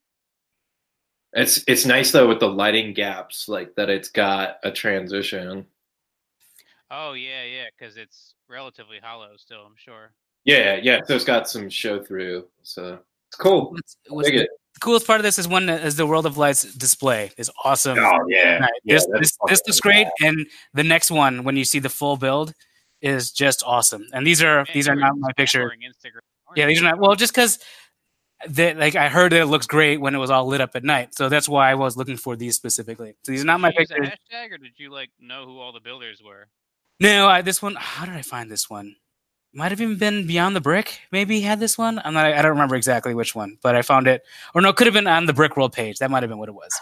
It's it's nice though with the lighting gaps, like that it's got a transition. Oh yeah, yeah, because it's relatively hollow still. I'm sure. Yeah, yeah. So it's got some show through. So it's cool. What's, what's Dig the, it. The coolest part of this is one is the World of Lights display is awesome. Oh yeah. Right. yeah, this that's this, this looks great, cool. and the next one when you see the full build is just awesome. And these are Man, these are not my picture. Instagram. Yeah, these are not well just because that like I heard that it looks great when it was all lit up at night, so that's why I was looking for these specifically. So these are not Did my you use a pictures. hashtag, or did you like know who all the builders were? No, I, this one. How did I find this one? Might have even been Beyond the Brick. Maybe had this one. I'm not. I don't remember exactly which one, but I found it. Or no, it could have been on the Brickworld page. That might have been what it was.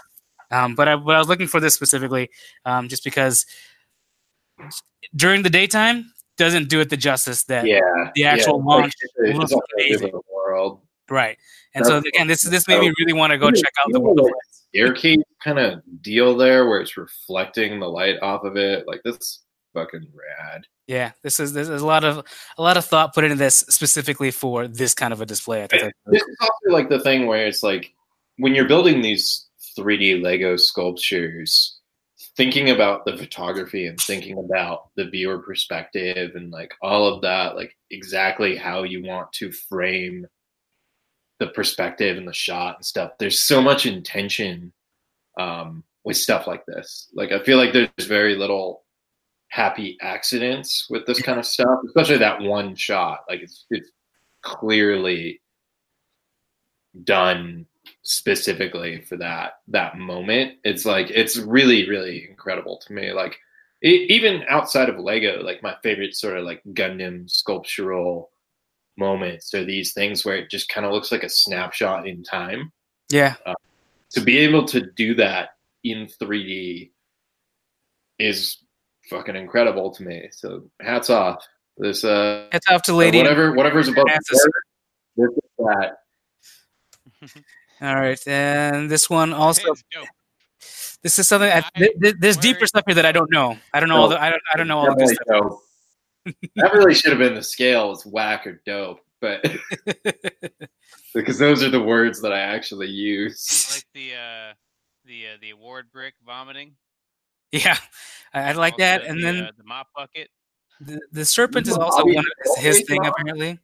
Um, but I, but I was looking for this specifically, um, just because during the daytime doesn't do it the justice that Yeah. the actual yeah, launch looks amazing. the world. right. And so again, this is this made me really want to go check out the World. Staircase kind of deal there where it's reflecting the light off of it. Like that's fucking rad. Yeah, this is there's a lot of a lot of thought put into this specifically for this kind of a display. This is also like the thing where it's like when you're building these 3D Lego sculptures, thinking about the photography and thinking about the viewer perspective and like all of that, like exactly how you want to frame the perspective and the shot and stuff. There's so much intention um, with stuff like this. Like I feel like there's very little happy accidents with this kind of stuff, especially that one shot. Like it's it's clearly done specifically for that that moment. It's like it's really really incredible to me. Like e even outside of Lego, like my favorite sort of like Gundam sculptural moments are these things where it just kind of looks like a snapshot in time. yeah. Uh, to be able to do that in 3D is fucking incredible to me. So hats off. This uh Hats off to Lady. whatever whatever's above Francis. this is that. All right, and this one also. It's. This is something. I, I- th- th- there's deeper stuff here that I don't know. I don't know all the. I don't. I don't know all the good Definitely that really should have been the scale. It's whack or dope, but because those are the words that I actually use. I use. like the uh, the uh, the award brick vomiting. Yeah, I, I like Also that. And the, then uh, the mop bucket. the, the serpent is also one of his, his thing apparently.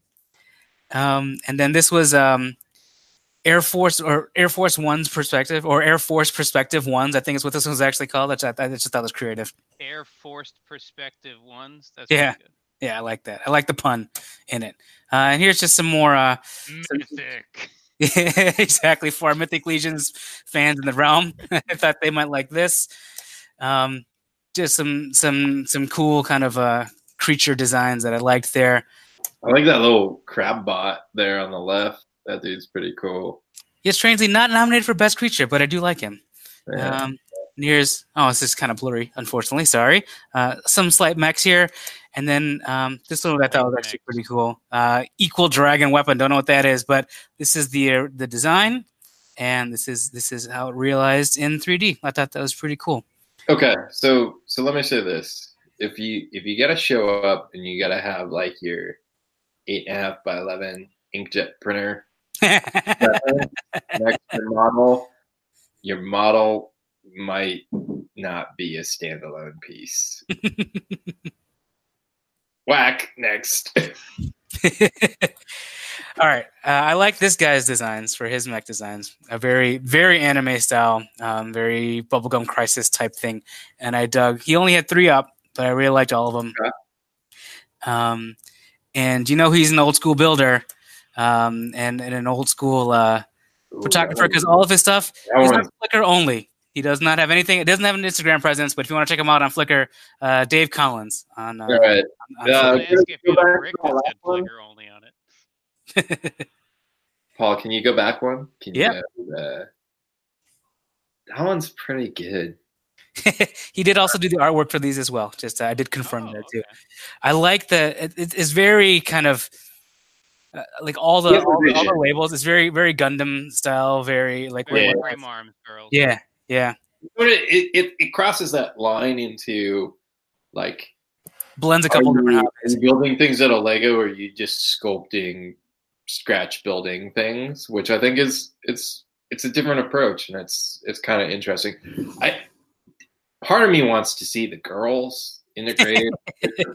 Um, and then this was um, Air Force or Air Force One's perspective or Air Force Perspective Ones. I think is what this was actually called. I, I just thought was creative. Air Force perspective ones. That's Yeah. Yeah, I like that. I like the pun in it. Uh, and here's just some more. Uh. Mythic. exactly for our Mythic Legions fans in the realm. I thought they might like this. Um, just some some some cool kind of uh, creature designs that I liked there. I like that little crab bot there on the left. That dude's pretty cool. He's strangely not nominated for best creature, but I do like him. Yeah. Um, here's oh, this is kind of blurry, unfortunately. Sorry. Uh, some slight mechs here, and then um, this one I thought was actually pretty cool. Uh, equal dragon weapon. Don't know what that is, but this is the uh, the design, and this is this is how it realized in 3D. I thought that was pretty cool. Okay, so so let me say this: if you if you gotta show up and you gotta have like your eight and a half by eleven inkjet printer next to your model, your model might not be a standalone piece. Whack next. All right, uh, I like this guy's designs for his mech designs. A very, very anime style, um, very bubblegum crisis type thing, and I dug. He only had three up, but I really liked all of them. Um, and you know he's an old school builder, um, and, and an old school uh, photographer because all of his stuff That is one's- on Flickr only. He does not have anything. It doesn't have an Instagram presence, but if you want to check him out on Flickr, uh, Dave Collins on. Uh, all right. on Uh, I Flickr. Paul, can you go back one? Can you Yeah. go, uh, that one's pretty good. he did also do the artwork for these as well. Just uh, I did confirm Oh, that too. okay. I like the it, it- it's very kind of uh, like all the, all the all the labels. It's very very Gundam style. Very like Very Yeah. frame arms, girls. yeah yeah But it, it, it, it crosses that line into like blends a couple you, different are hobbies. building things out of Lego or are you just sculpting scratch building things, which I think is it's it's a different approach and it's it's kind of interesting. I part of me wants to see the girls integrated.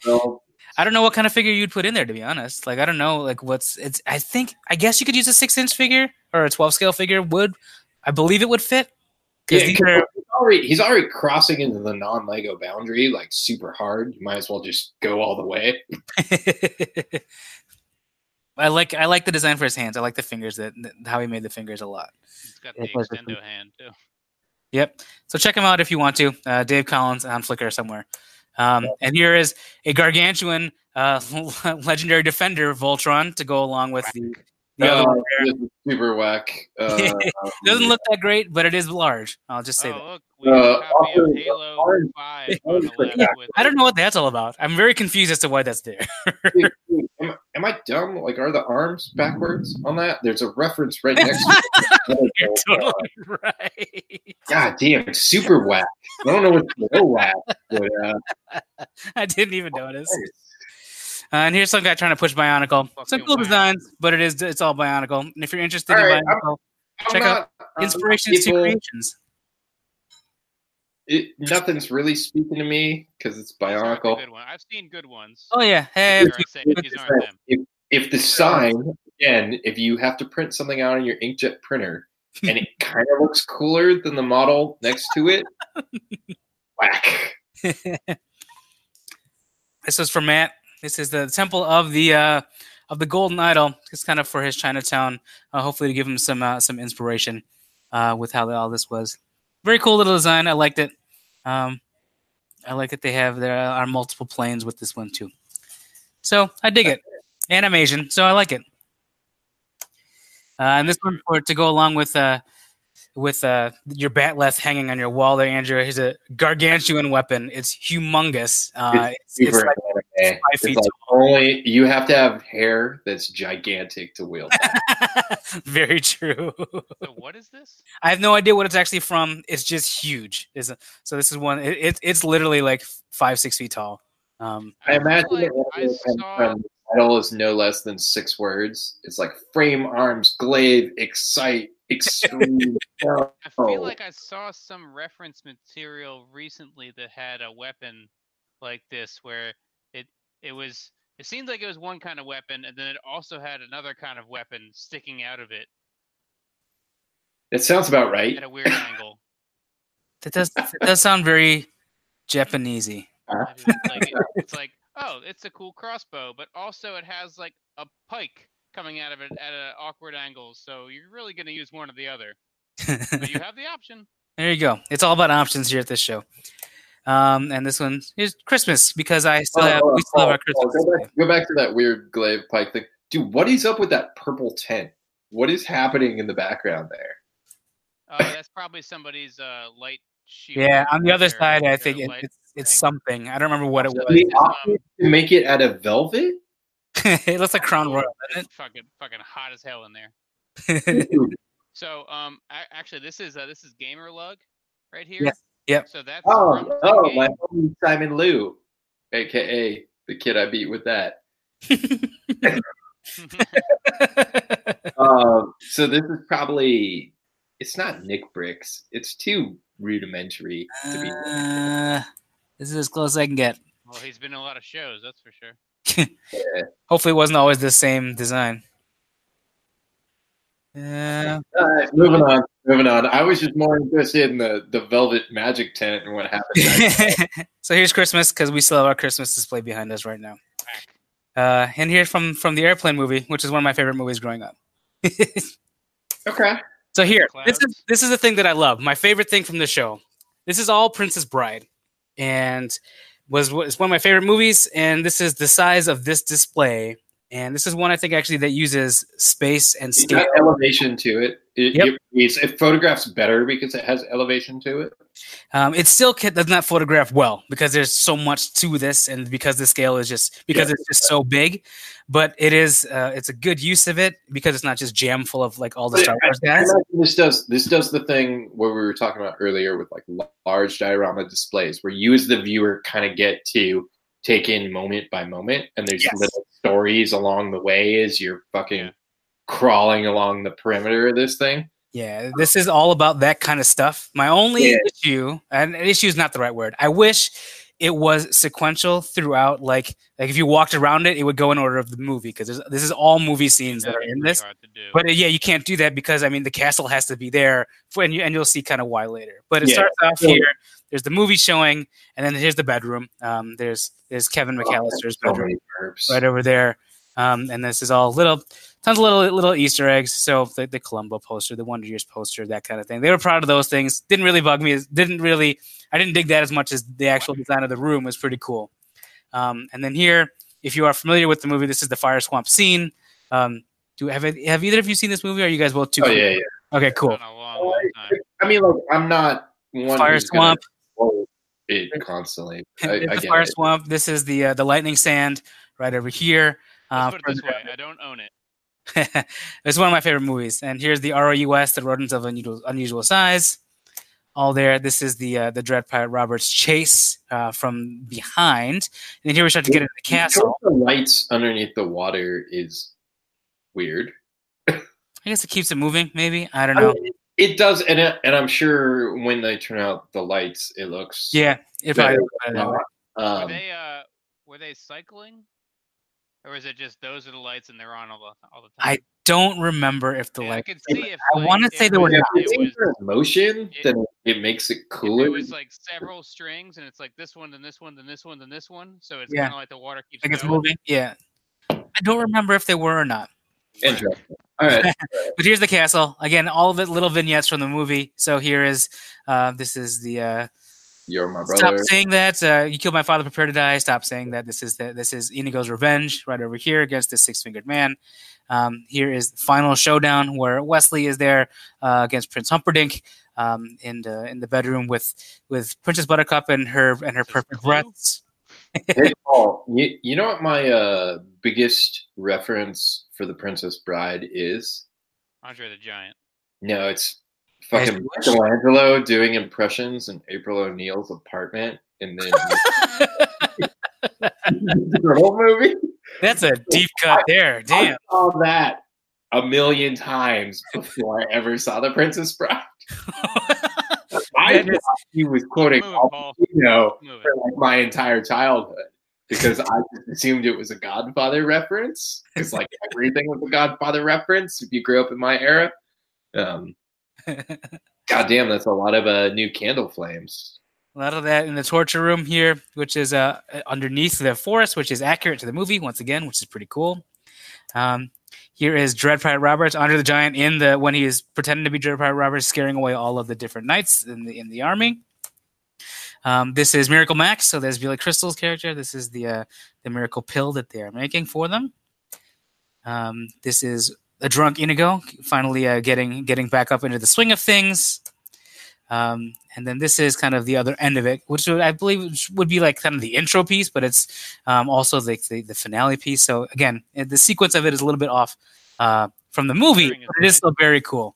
film. I don't know what kind of figure you'd put in there to be honest. Like I don't know like what's it's. I think I guess you could use a six inch figure or a twelve scale figure. Would I believe it would fit. Yeah, are- he's already he's already crossing into the non Lego boundary like super hard. You might as well just go all the way. I like I like the design for his hands. I like the fingers that, that how he made the fingers a lot. It's got the plus the- extendo hand too. Yep. So check him out if you want to. Uh, Dave Collins on Flickr somewhere. Um, and here is a gargantuan uh, legendary defender Voltron to go along with the, the other Uh, one there. this is super whack. Uh, doesn't look that great, but it is large. I'll just say that. Oh look, we have Uh, a copy also, of Halo Five on the orange- left. With I don't know what that's all about. I'm very confused as to why that's there. am, am I dumb? Like, are the arms backwards on that? There's a reference right next to it. You're totally right. God damn, super whack. I don't know what's below whack. But, uh, I didn't even notice. Uh, and here's some guy trying to push Bionicle. Some cool whack. designs, but it is it's all Bionicle. And if you're interested All in right, I'm- Bionicle, I'm Check not- I'm inspirations to people- creations. It, nothing's really speaking to me because it's These Bionicle. Good one. I've seen good ones. Oh yeah, hey, These aren't, these aren't them. If, if the sign, again, if you have to print something out on your inkjet printer and it kind of looks cooler than the model next to it, whack. this was for Matt. This is the temple of the uh, of the golden idol. It's kind of for his Chinatown. Uh, hopefully, to give him some uh, some inspiration uh, with how all this was. Very cool little design. I liked it. Um, I like that they have there are multiple planes with this one too. So I dig it. Animation. So I like it. Uh, and this one for to go along with uh, with uh, your bat'leth hanging on your wall there, Andrew. Here's a gargantuan weapon. It's humongous. Uh, it's, it's Super like anime. five It's feet like only you have to have hair that's gigantic to wield. Very true. So what is this? I have no idea what it's actually from. It's just huge. Is so this is one. It, it, it's literally like five six feet tall. Um, I feel imagine like the I anime saw. from the title is no less than six words. It's like frame arms, glaive, excite, extreme. no. I feel like I saw some reference material recently that had a weapon like this where it it was it seemed like it was one kind of weapon and then it also had another kind of weapon sticking out of it It sounds about right. at a weird angle. That does that does sound very Japanesey. Uh-huh. Maybe it's like it- it's like oh, it's a cool crossbow, but also it has like a pike coming out of it at an awkward angle. So you're really going to use one or the other. But you have the option. There you go. It's all about options here at this show. Um, and this one is Christmas because I still have we still have our Christmas. go, back, go back to that weird glaive pike thing. Dude, what is up with that purple tent? What is happening in the background there? Uh, that's probably somebody's uh, light shield. Yeah, on the other side, I think it, it's it's something. I don't remember what it was. They um, opted to make it out of velvet? it looks like Crown Royal. It's fucking fucking hot as hell in there. doesn't it? Dude. So um, a- actually, this is uh, this is Gamer Lug right here. Yes, yep. So that's Oh, oh, my homie Simon Liu, aka the kid I beat with that. Um, so this is probably it's not Nick Bricks. It's too rudimentary to be. Uh, this is as close as I can get. well, he's been in a lot of shows, that's for sure. Hopefully, it wasn't always the same design. Uh, All right, moving on. Moving on. I was just more interested in the the velvet magic tent and what happened. so here's Christmas because we still have our Christmas display behind us right now. Uh, and here from from the airplane movie, which is one of my favorite movies growing up. okay. so here, this is this is the thing that I love. My favorite thing from the show. This is all Princess Bride, and was was one of my favorite movies. And this is the size of this display. And this is one I think actually that uses space and scale. got elevation to it. It, Yep. it, it photographs better because it has elevation to it. Um, it still ca- does not photograph well because there's so much to this, and because the scale is just because Yeah. it's just so big. But it is uh, it's a good use of it because it's not just jam full of like all the But Star Wars guys. This does this does the thing where we were talking about earlier with like large diorama displays, where you as the viewer kind of get to take in moment by moment, and there's Yes. little stories along the way as you're fucking crawling along the perimeter of this thing. Yeah, this is all about that kind of stuff. My only Yeah. issue, and issue is not the right word. I wish it was sequential throughout. Like, like if you walked around it, it would go in order of the movie because this is all movie scenes that That'd are in this. hard to do. But uh, yeah, you can't do that because I mean the castle has to be there, for, and you and you'll see kind of why later. But it Yeah. starts off So- here. There's the movie showing, and then here's the bedroom. Um, there's there's Kevin McAllister's So bedroom many verbs. right over there, um, and this is all little tons of little little Easter eggs. So the, the Columbo poster, the Wonder Years poster, that kind of thing. They were proud of those things. Didn't really bug me. Didn't really. I didn't dig that as much as the actual design of the room was pretty cool. Um, and then here, if you are familiar with the movie, this is the fire swamp scene. Um, do have have either of you seen this movie? Or are you guys both too? Oh yeah, yeah. Okay, cool. Long, long time. I mean, like I'm not one Fire who's swamp. it constantly. I, It's I the get fire it. swamp. This is the uh, the lightning sand right over here. Uh, Let's put it this way: I don't own it. it's one of my favorite movies. And here's the ROUS, the rodents of unusual, unusual size. All there. This is the uh, the Dread Pirate Roberts chase uh, from behind. And here we start to get into the You know castle. The lights underneath the water is weird. I guess it keeps it moving. Maybe I don't I know. mean, it does, and it, and I'm sure when they turn out the lights, it looks Yeah, it probably. better. looks better that. Were Um, they uh were they cycling, or is it just those are the lights and they're on all the all the time? I? Don't remember if the Yeah, I light. see if I like, wanna say there were if not. It was, motion, it- then it makes it if cooler. it was like several strings and it's like this one, then this one, then this one, then this one. So it's Yeah. kind of like the water keeps Like it's moving. Yeah, I don't remember if they were or not. Interesting. All right. But here's the castle again. All of it little vignettes from the movie. So here is uh, this is the uh, You're my brother. Stop saying that. Uh, you killed my father, prepare to die. Stop saying that. This is the, this is Inigo's revenge right over here against the six fingered man. Um, here is the final showdown where Westley is there uh, against Prince Humperdinck um, in the in the bedroom with with Princess Buttercup and her and her perfect Clue? breaths. Hey, Paul, you, you know what my uh, biggest reference for the Princess Bride is? Andre the Giant. No, it's As fucking. Michelangelo doing impressions in April O'Neil's apartment, and then the whole movie. That's a deep cut there. Damn. I saw that a million times before I ever saw The Princess Bride. I That is- thought he was quoting Move, Al Pacino for like my entire childhood because I just assumed it was a Godfather reference. It's like everything was a Godfather reference if you grew up in my era. Um, God damn, that's a lot of uh, new candle flames. A lot of that in the torture room here, which is uh, underneath the forest, which is accurate to the movie once again, which is pretty cool. Um, here is Dread Pirate Roberts, Andre the Giant, in the when he is pretending to be Dread Pirate Roberts, scaring away all of the different knights in the in the army. Um, this is Miracle Max, so there's Billy Crystal's character. This is the uh, the miracle pill that they are making for them. Um, this is a drunk Inigo, finally uh, getting getting back up into the swing of things. Um, and then this is kind of the other end of it, which I believe would be like kind of the intro piece, but it's um, also the, the the finale piece. So again, uh, the sequence of it is a little bit off uh, from the movie, but it is still very cool.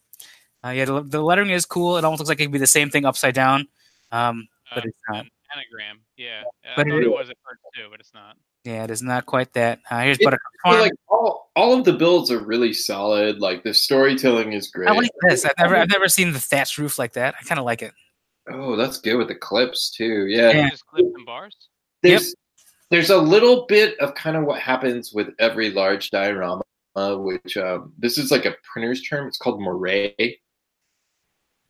Uh, yeah, the, the lettering is cool. It almost looks like it could be the same thing upside down, um, but Uh, it's not. an anagram. Yeah. I But thought it- it was at first too, but it's not. Yeah, it is not quite that. Uh, here's It- Buttercup Farm. like all, all of the builds are really solid. Like the storytelling is great. I like this. I've never I've never seen the thatched roof like that. I kind of like it. Oh, that's good with the clips too. Yeah. Yeah. Just clips and bars. There's there's a little bit of kind of what happens with every large diorama, uh, which um, this is like a printer's term. It's called moire.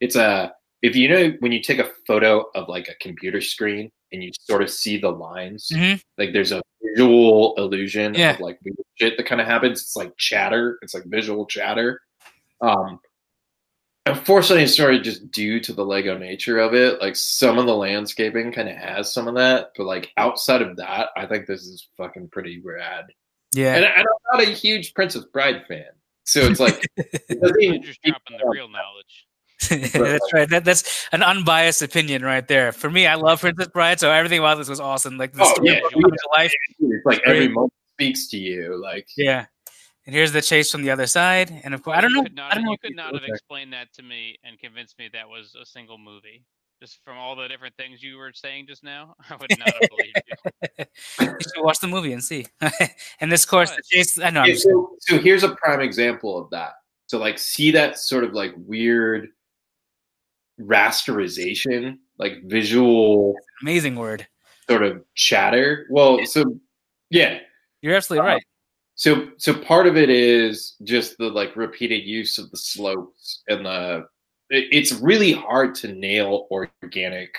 It's a if you know when you take a photo of like a computer screen and you sort of see the lines, Mhm. like there's a visual illusion Yeah. of like shit that kind of happens. It's like chatter. It's like visual chatter. Um, unfortunately, it's sort of just due to the Lego nature of it. Like some of the landscaping kind of has some of that, but like outside of that, I think this is fucking pretty rad. Yeah, And, and I'm not a huge Princess Bride fan, so it's like it doesn't You're even just speak dropping to the real knowledge. that's right. That, that's an unbiased opinion right there. For me, I love Princess Bride, so everything about this was awesome. Like the Oh, story yeah. comes to life. It's like every moment speaks to you. Like Yeah. And here's the chase from the other side, and of course, I don't know. Not, I don't know. you if could not have okay. explained that to me and convinced me that was a single movie. Just from all the different things you were saying just now, I would not have believed you. You should watch the movie and see. and this course, the chase. I know. Yeah, so, so here's a prime example of that. So like see that sort of like weird rasterization, like visual amazing word. sort of chatter. Well, so yeah. You're absolutely Uh, right. So so part of it is just the like repeated use of the slopes and the it- it's really hard to nail organic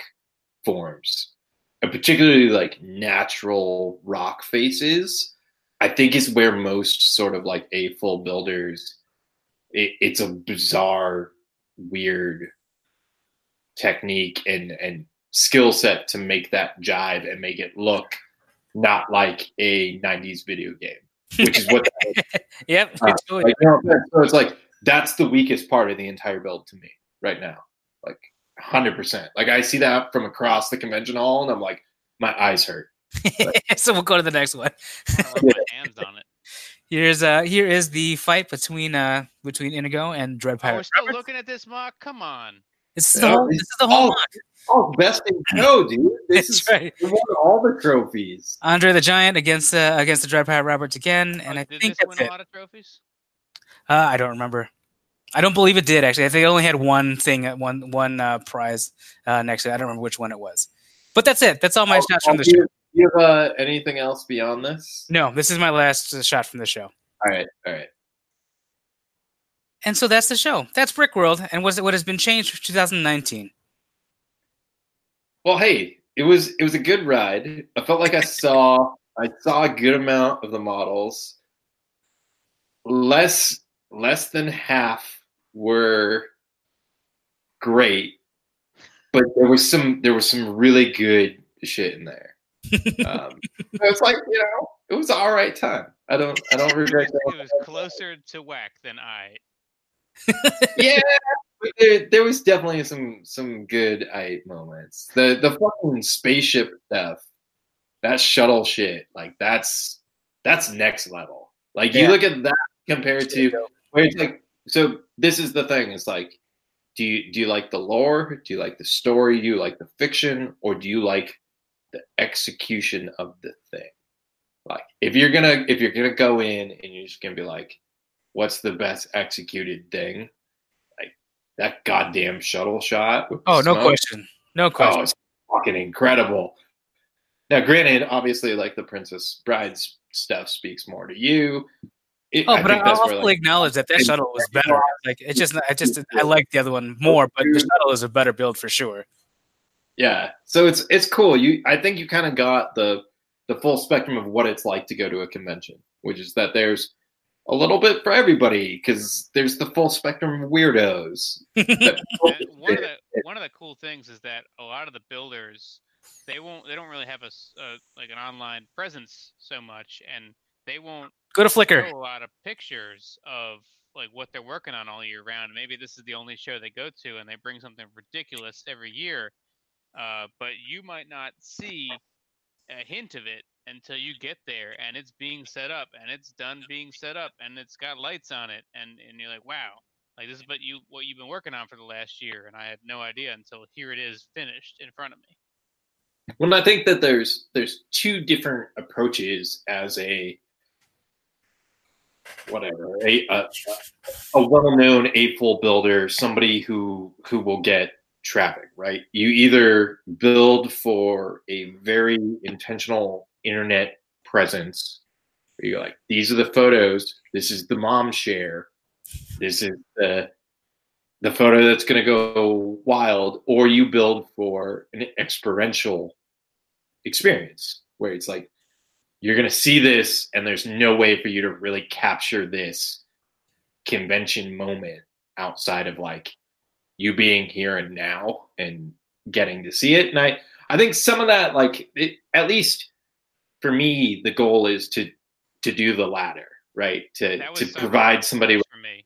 forms. And particularly like natural rock faces, I think is where most sort of like AFOL builders it, it's a bizarre, weird technique and and skill set to make that jive and make it look not like a 90s video game which is what Yep. uh, totally. like, you know, so it's like that's the weakest part of the entire build to me right now like 100% like i see that from across the convention hall and i'm like my eyes hurt so we'll go to the next one. I wanna rub my hands on it. Here's uh here is the fight between uh between Inigo and Dread Oh, Pirate. we're still Roberts. looking at this MOC. Come on. This is the whole. This is the whole. oh, MOC. oh best in show dude this That's is right. we won all the trophies Andre the Giant against uh, against the Dread Pirate Roberts again, and Oh, I did think this that's win it. a lot of trophies? Uh, I don't remember. I don't believe it did actually. I think it only had one thing, at one one uh, prize uh, next to it. I don't remember which one it was. But that's it. That's all my Oh, shots from oh, the do show. you, do you have uh, anything else beyond this No, this is my last uh, shot from the show. all right all right And so that's the show. That's Brickworld, and what's what has been changed for 2019. Well, hey, it was it was a good ride. I felt like I saw I saw a good amount of the models. Less less than half were great, but there was some there was some really good shit in there. Um, so it's like you know, it was all right time. I don't I don't regret It was closer to whack than I. yeah, there, there was definitely some some good I moments. The the fucking spaceship stuff, that shuttle shit, like that's that's next level. Like you look at that compared to where it's like. So this is the thing. It's like, do you do you like the lore? Do you like the story? Do you like the fiction, or do you like the execution of the thing? Like if you're gonna if you're gonna go in and you're just gonna be like, what's the best executed thing? Like that goddamn shuttle shot. Oh, no smoke. question. No oh, question. Oh, it's fucking incredible. Now, granted, obviously, like the Princess Bride's stuff speaks more to you. It- Oh, I but I I'll like, acknowledge that that shuttle was better. Like it's just, I just, I like the other one more, but the shuttle is a better build for sure. Yeah. So it's it's cool. You I think you kind of got the the full spectrum of what it's like to go to a convention, which is that there's a little bit for everybody because there's the full spectrum of weirdos. that one of the one of the cool things is that a lot of the builders they won't they don't really have a like an online presence so much and they won't Go to Flickr. show a lot of pictures of like what they're working on all year round maybe this is the only show they go to and they bring something ridiculous every year uh, but you might not see a hint of it until you get there and it's being set up and it's done being set up and it's got lights on it and, and you're like wow like this is what you what you've been working on for the last year and i had no idea until here it is finished in front of me Well, I think that there's there's two different approaches as a whatever a a, a well-known AFOL builder, somebody who who will get traffic, right? You either build for a very intentional internet presence. Where you're like, these are the photos. This is the mom share. This is the the photo that's going to go wild, or you build for an experiential experience where it's like you're going to see this and there's no way for you to really capture this convention moment outside of like you being here and now and getting to see it and i i think some of that like it, at least for me the goal is to to do the latter right to to provide somebody for me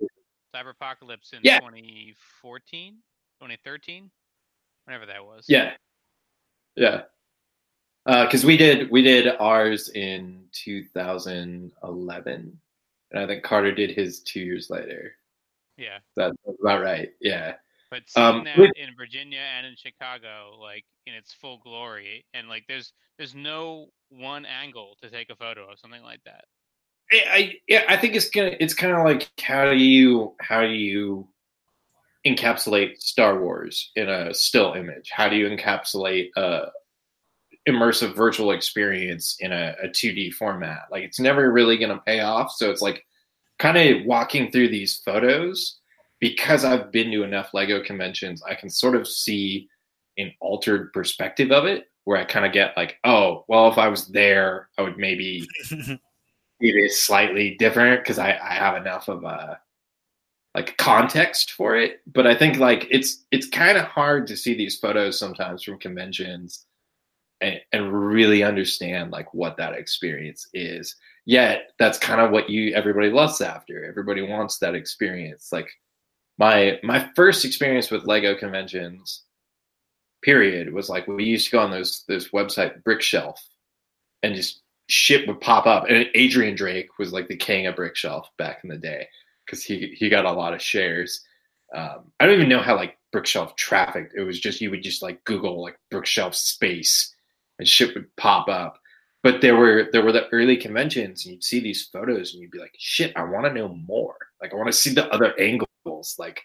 cyberpocalypse in Yeah. 2014 2013 whenever that was Yeah, yeah. Uh, because we did we did ours in 2011, and I think Carter did his two years later. yeah That's about right. Yeah, But seeing Um, that with- in Virginia and in Chicago, like in its full glory, and like there's there's no one angle to take a photo of something like that. I, I yeah I think it's gonna it's kind of like how do you how do you encapsulate Star Wars in a still image? How do you encapsulate a immersive virtual experience in a, a 2D format? Like it's never really gonna pay off. So it's like kind of walking through these photos because I've been to enough Lego conventions, I can sort of see an altered perspective of it where I kind of get like, oh, well, if I was there, I would maybe it is slightly different because I, I have enough of a like context for it. But I think like it's it's kind of hard to see these photos sometimes from conventions and, and really understand like what that experience is. Yet that's kind of what you everybody lusts after. Everybody wants that experience. Like my my first experience with Lego conventions, period, was like we used to go on those this website Brickshelf, and just shit would pop up. And Adrian Drake was like the king of Brickshelf back in the day because he he got a lot of shares. Um, I don't even know how like Brickshelf trafficked. It was just you would just like Google like Brickshelf space and shit would pop up. But there were there were the early conventions and you'd see these photos and you'd be like, shit, I want to know more. Like I want to see the other angles. Like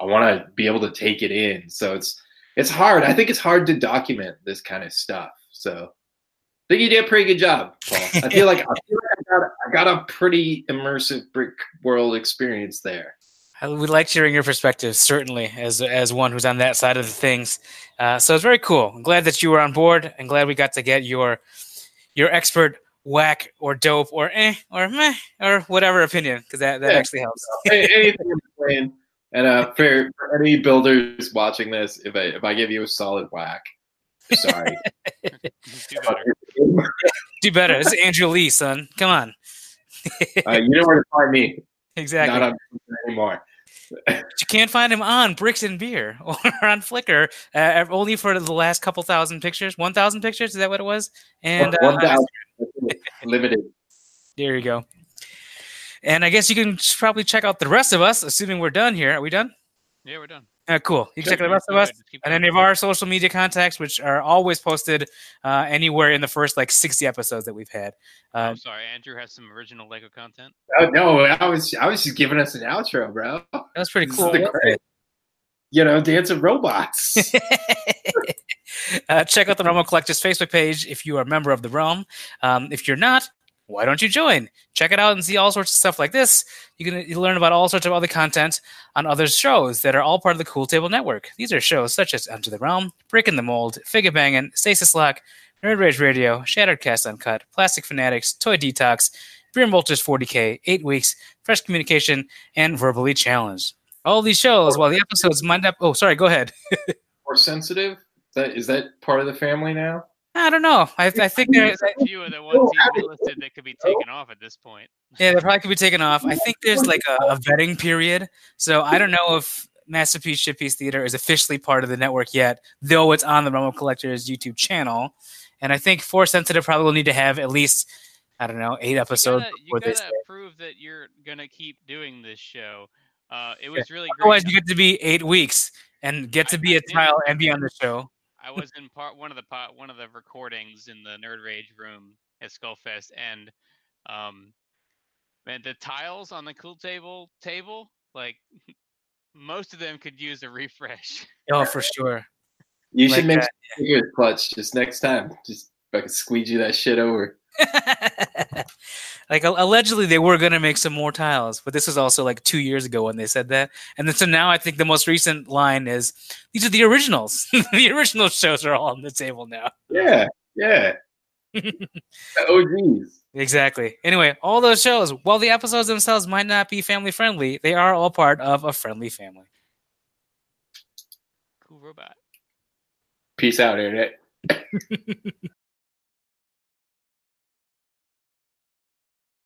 I want to be able to take it in. So it's it's hard. I think it's hard to document this kind of stuff. So I think you did a pretty good job, Paul. I feel like I feel like I got, I got a pretty immersive brick world experience there. I would like hearing your perspective, certainly, as as one who's on that side of the things. Uh, so it's very cool. I'm glad that you were on board, and glad we got to get your your expert whack or dope or eh or meh or whatever opinion because that, that Yeah. actually helps. Any- Anything in between. And uh, for, for any builders watching this, if I if I give you a solid whack, sorry. Do better. Do better. This is Andrew Lee, son. Come on. uh, you know where to find me. Exactly. Not on anymore. But you can't find him on Bricks and Beer or on Flickr, uh, only for the last couple thousand pictures. One thousand pictures is that what it was? And uh, One thousand limited. there you go. And I guess you can probably check out the rest of us, assuming we're done here. Are we done? Yeah, we're done. Uh, cool. You can check out the rest of us and going. any of our social media contacts, which are always posted uh, anywhere in the first like 60 episodes that we've had. Uh, sorry, Andrew has some original Lego content. Oh no, I was I was just giving us an outro, bro. That's was pretty This is cool. the great- You know, dance of robots. uh, check out the Realm of Collectors Facebook page if you are a member of the Realm. Um, if you're not, why don't you join? Check it out and see all sorts of stuff like this. You can learn about all sorts of other content on other shows that are all part of the Cool Table Network. These are shows such as Enter the Realm, Breaking the Mold, Figure Bangin', Stasis Lock, Nerd Rage Radio, Shattered Cast Uncut, Plastic Fanatics, Toy Detox, Beer Vultures 40K, Eight Weeks, Fresh Communication, and Verbally Challenged. All these shows, while the episodes might up. Oh, sorry, go ahead. More sensitive. That is that part of the family now? I don't know. I, I think there's, A few of the ones he's listed that could be taken off at this point. yeah, they probably could be taken off. I think there's like a, a vetting period, so I don't know if Masterpiece Shitpiece Theater is officially part of the network yet, though it's on the Realm of Collectors YouTube channel. And I think Force Sensitive probably will need to have at least I don't know eight You episodes gotta, you gotta prove that you're gonna keep doing this show. Uh, it was really great. Otherwise, you get to be eight weeks and get to be I a trial and be on the show. I was in part one of the pot one of the recordings in the Nerd Rage room at Skullfest, and um, man, the tiles on the cool table table, like most of them could use a refresh. Oh, for sure. You Like should make that, some fingers clutch just next time. Just fucking squeegee that shit over. like allegedly they were gonna make some more tiles, but this was also like two years ago when they said that. And then so now I think the most recent line is these are the originals. the original shows are all on the table now. Yeah, yeah. The OGs. Exactly. Anyway, all those shows, while the episodes themselves might not be family friendly, they are all part of a friendly family. Cool robot. Peace out, internet.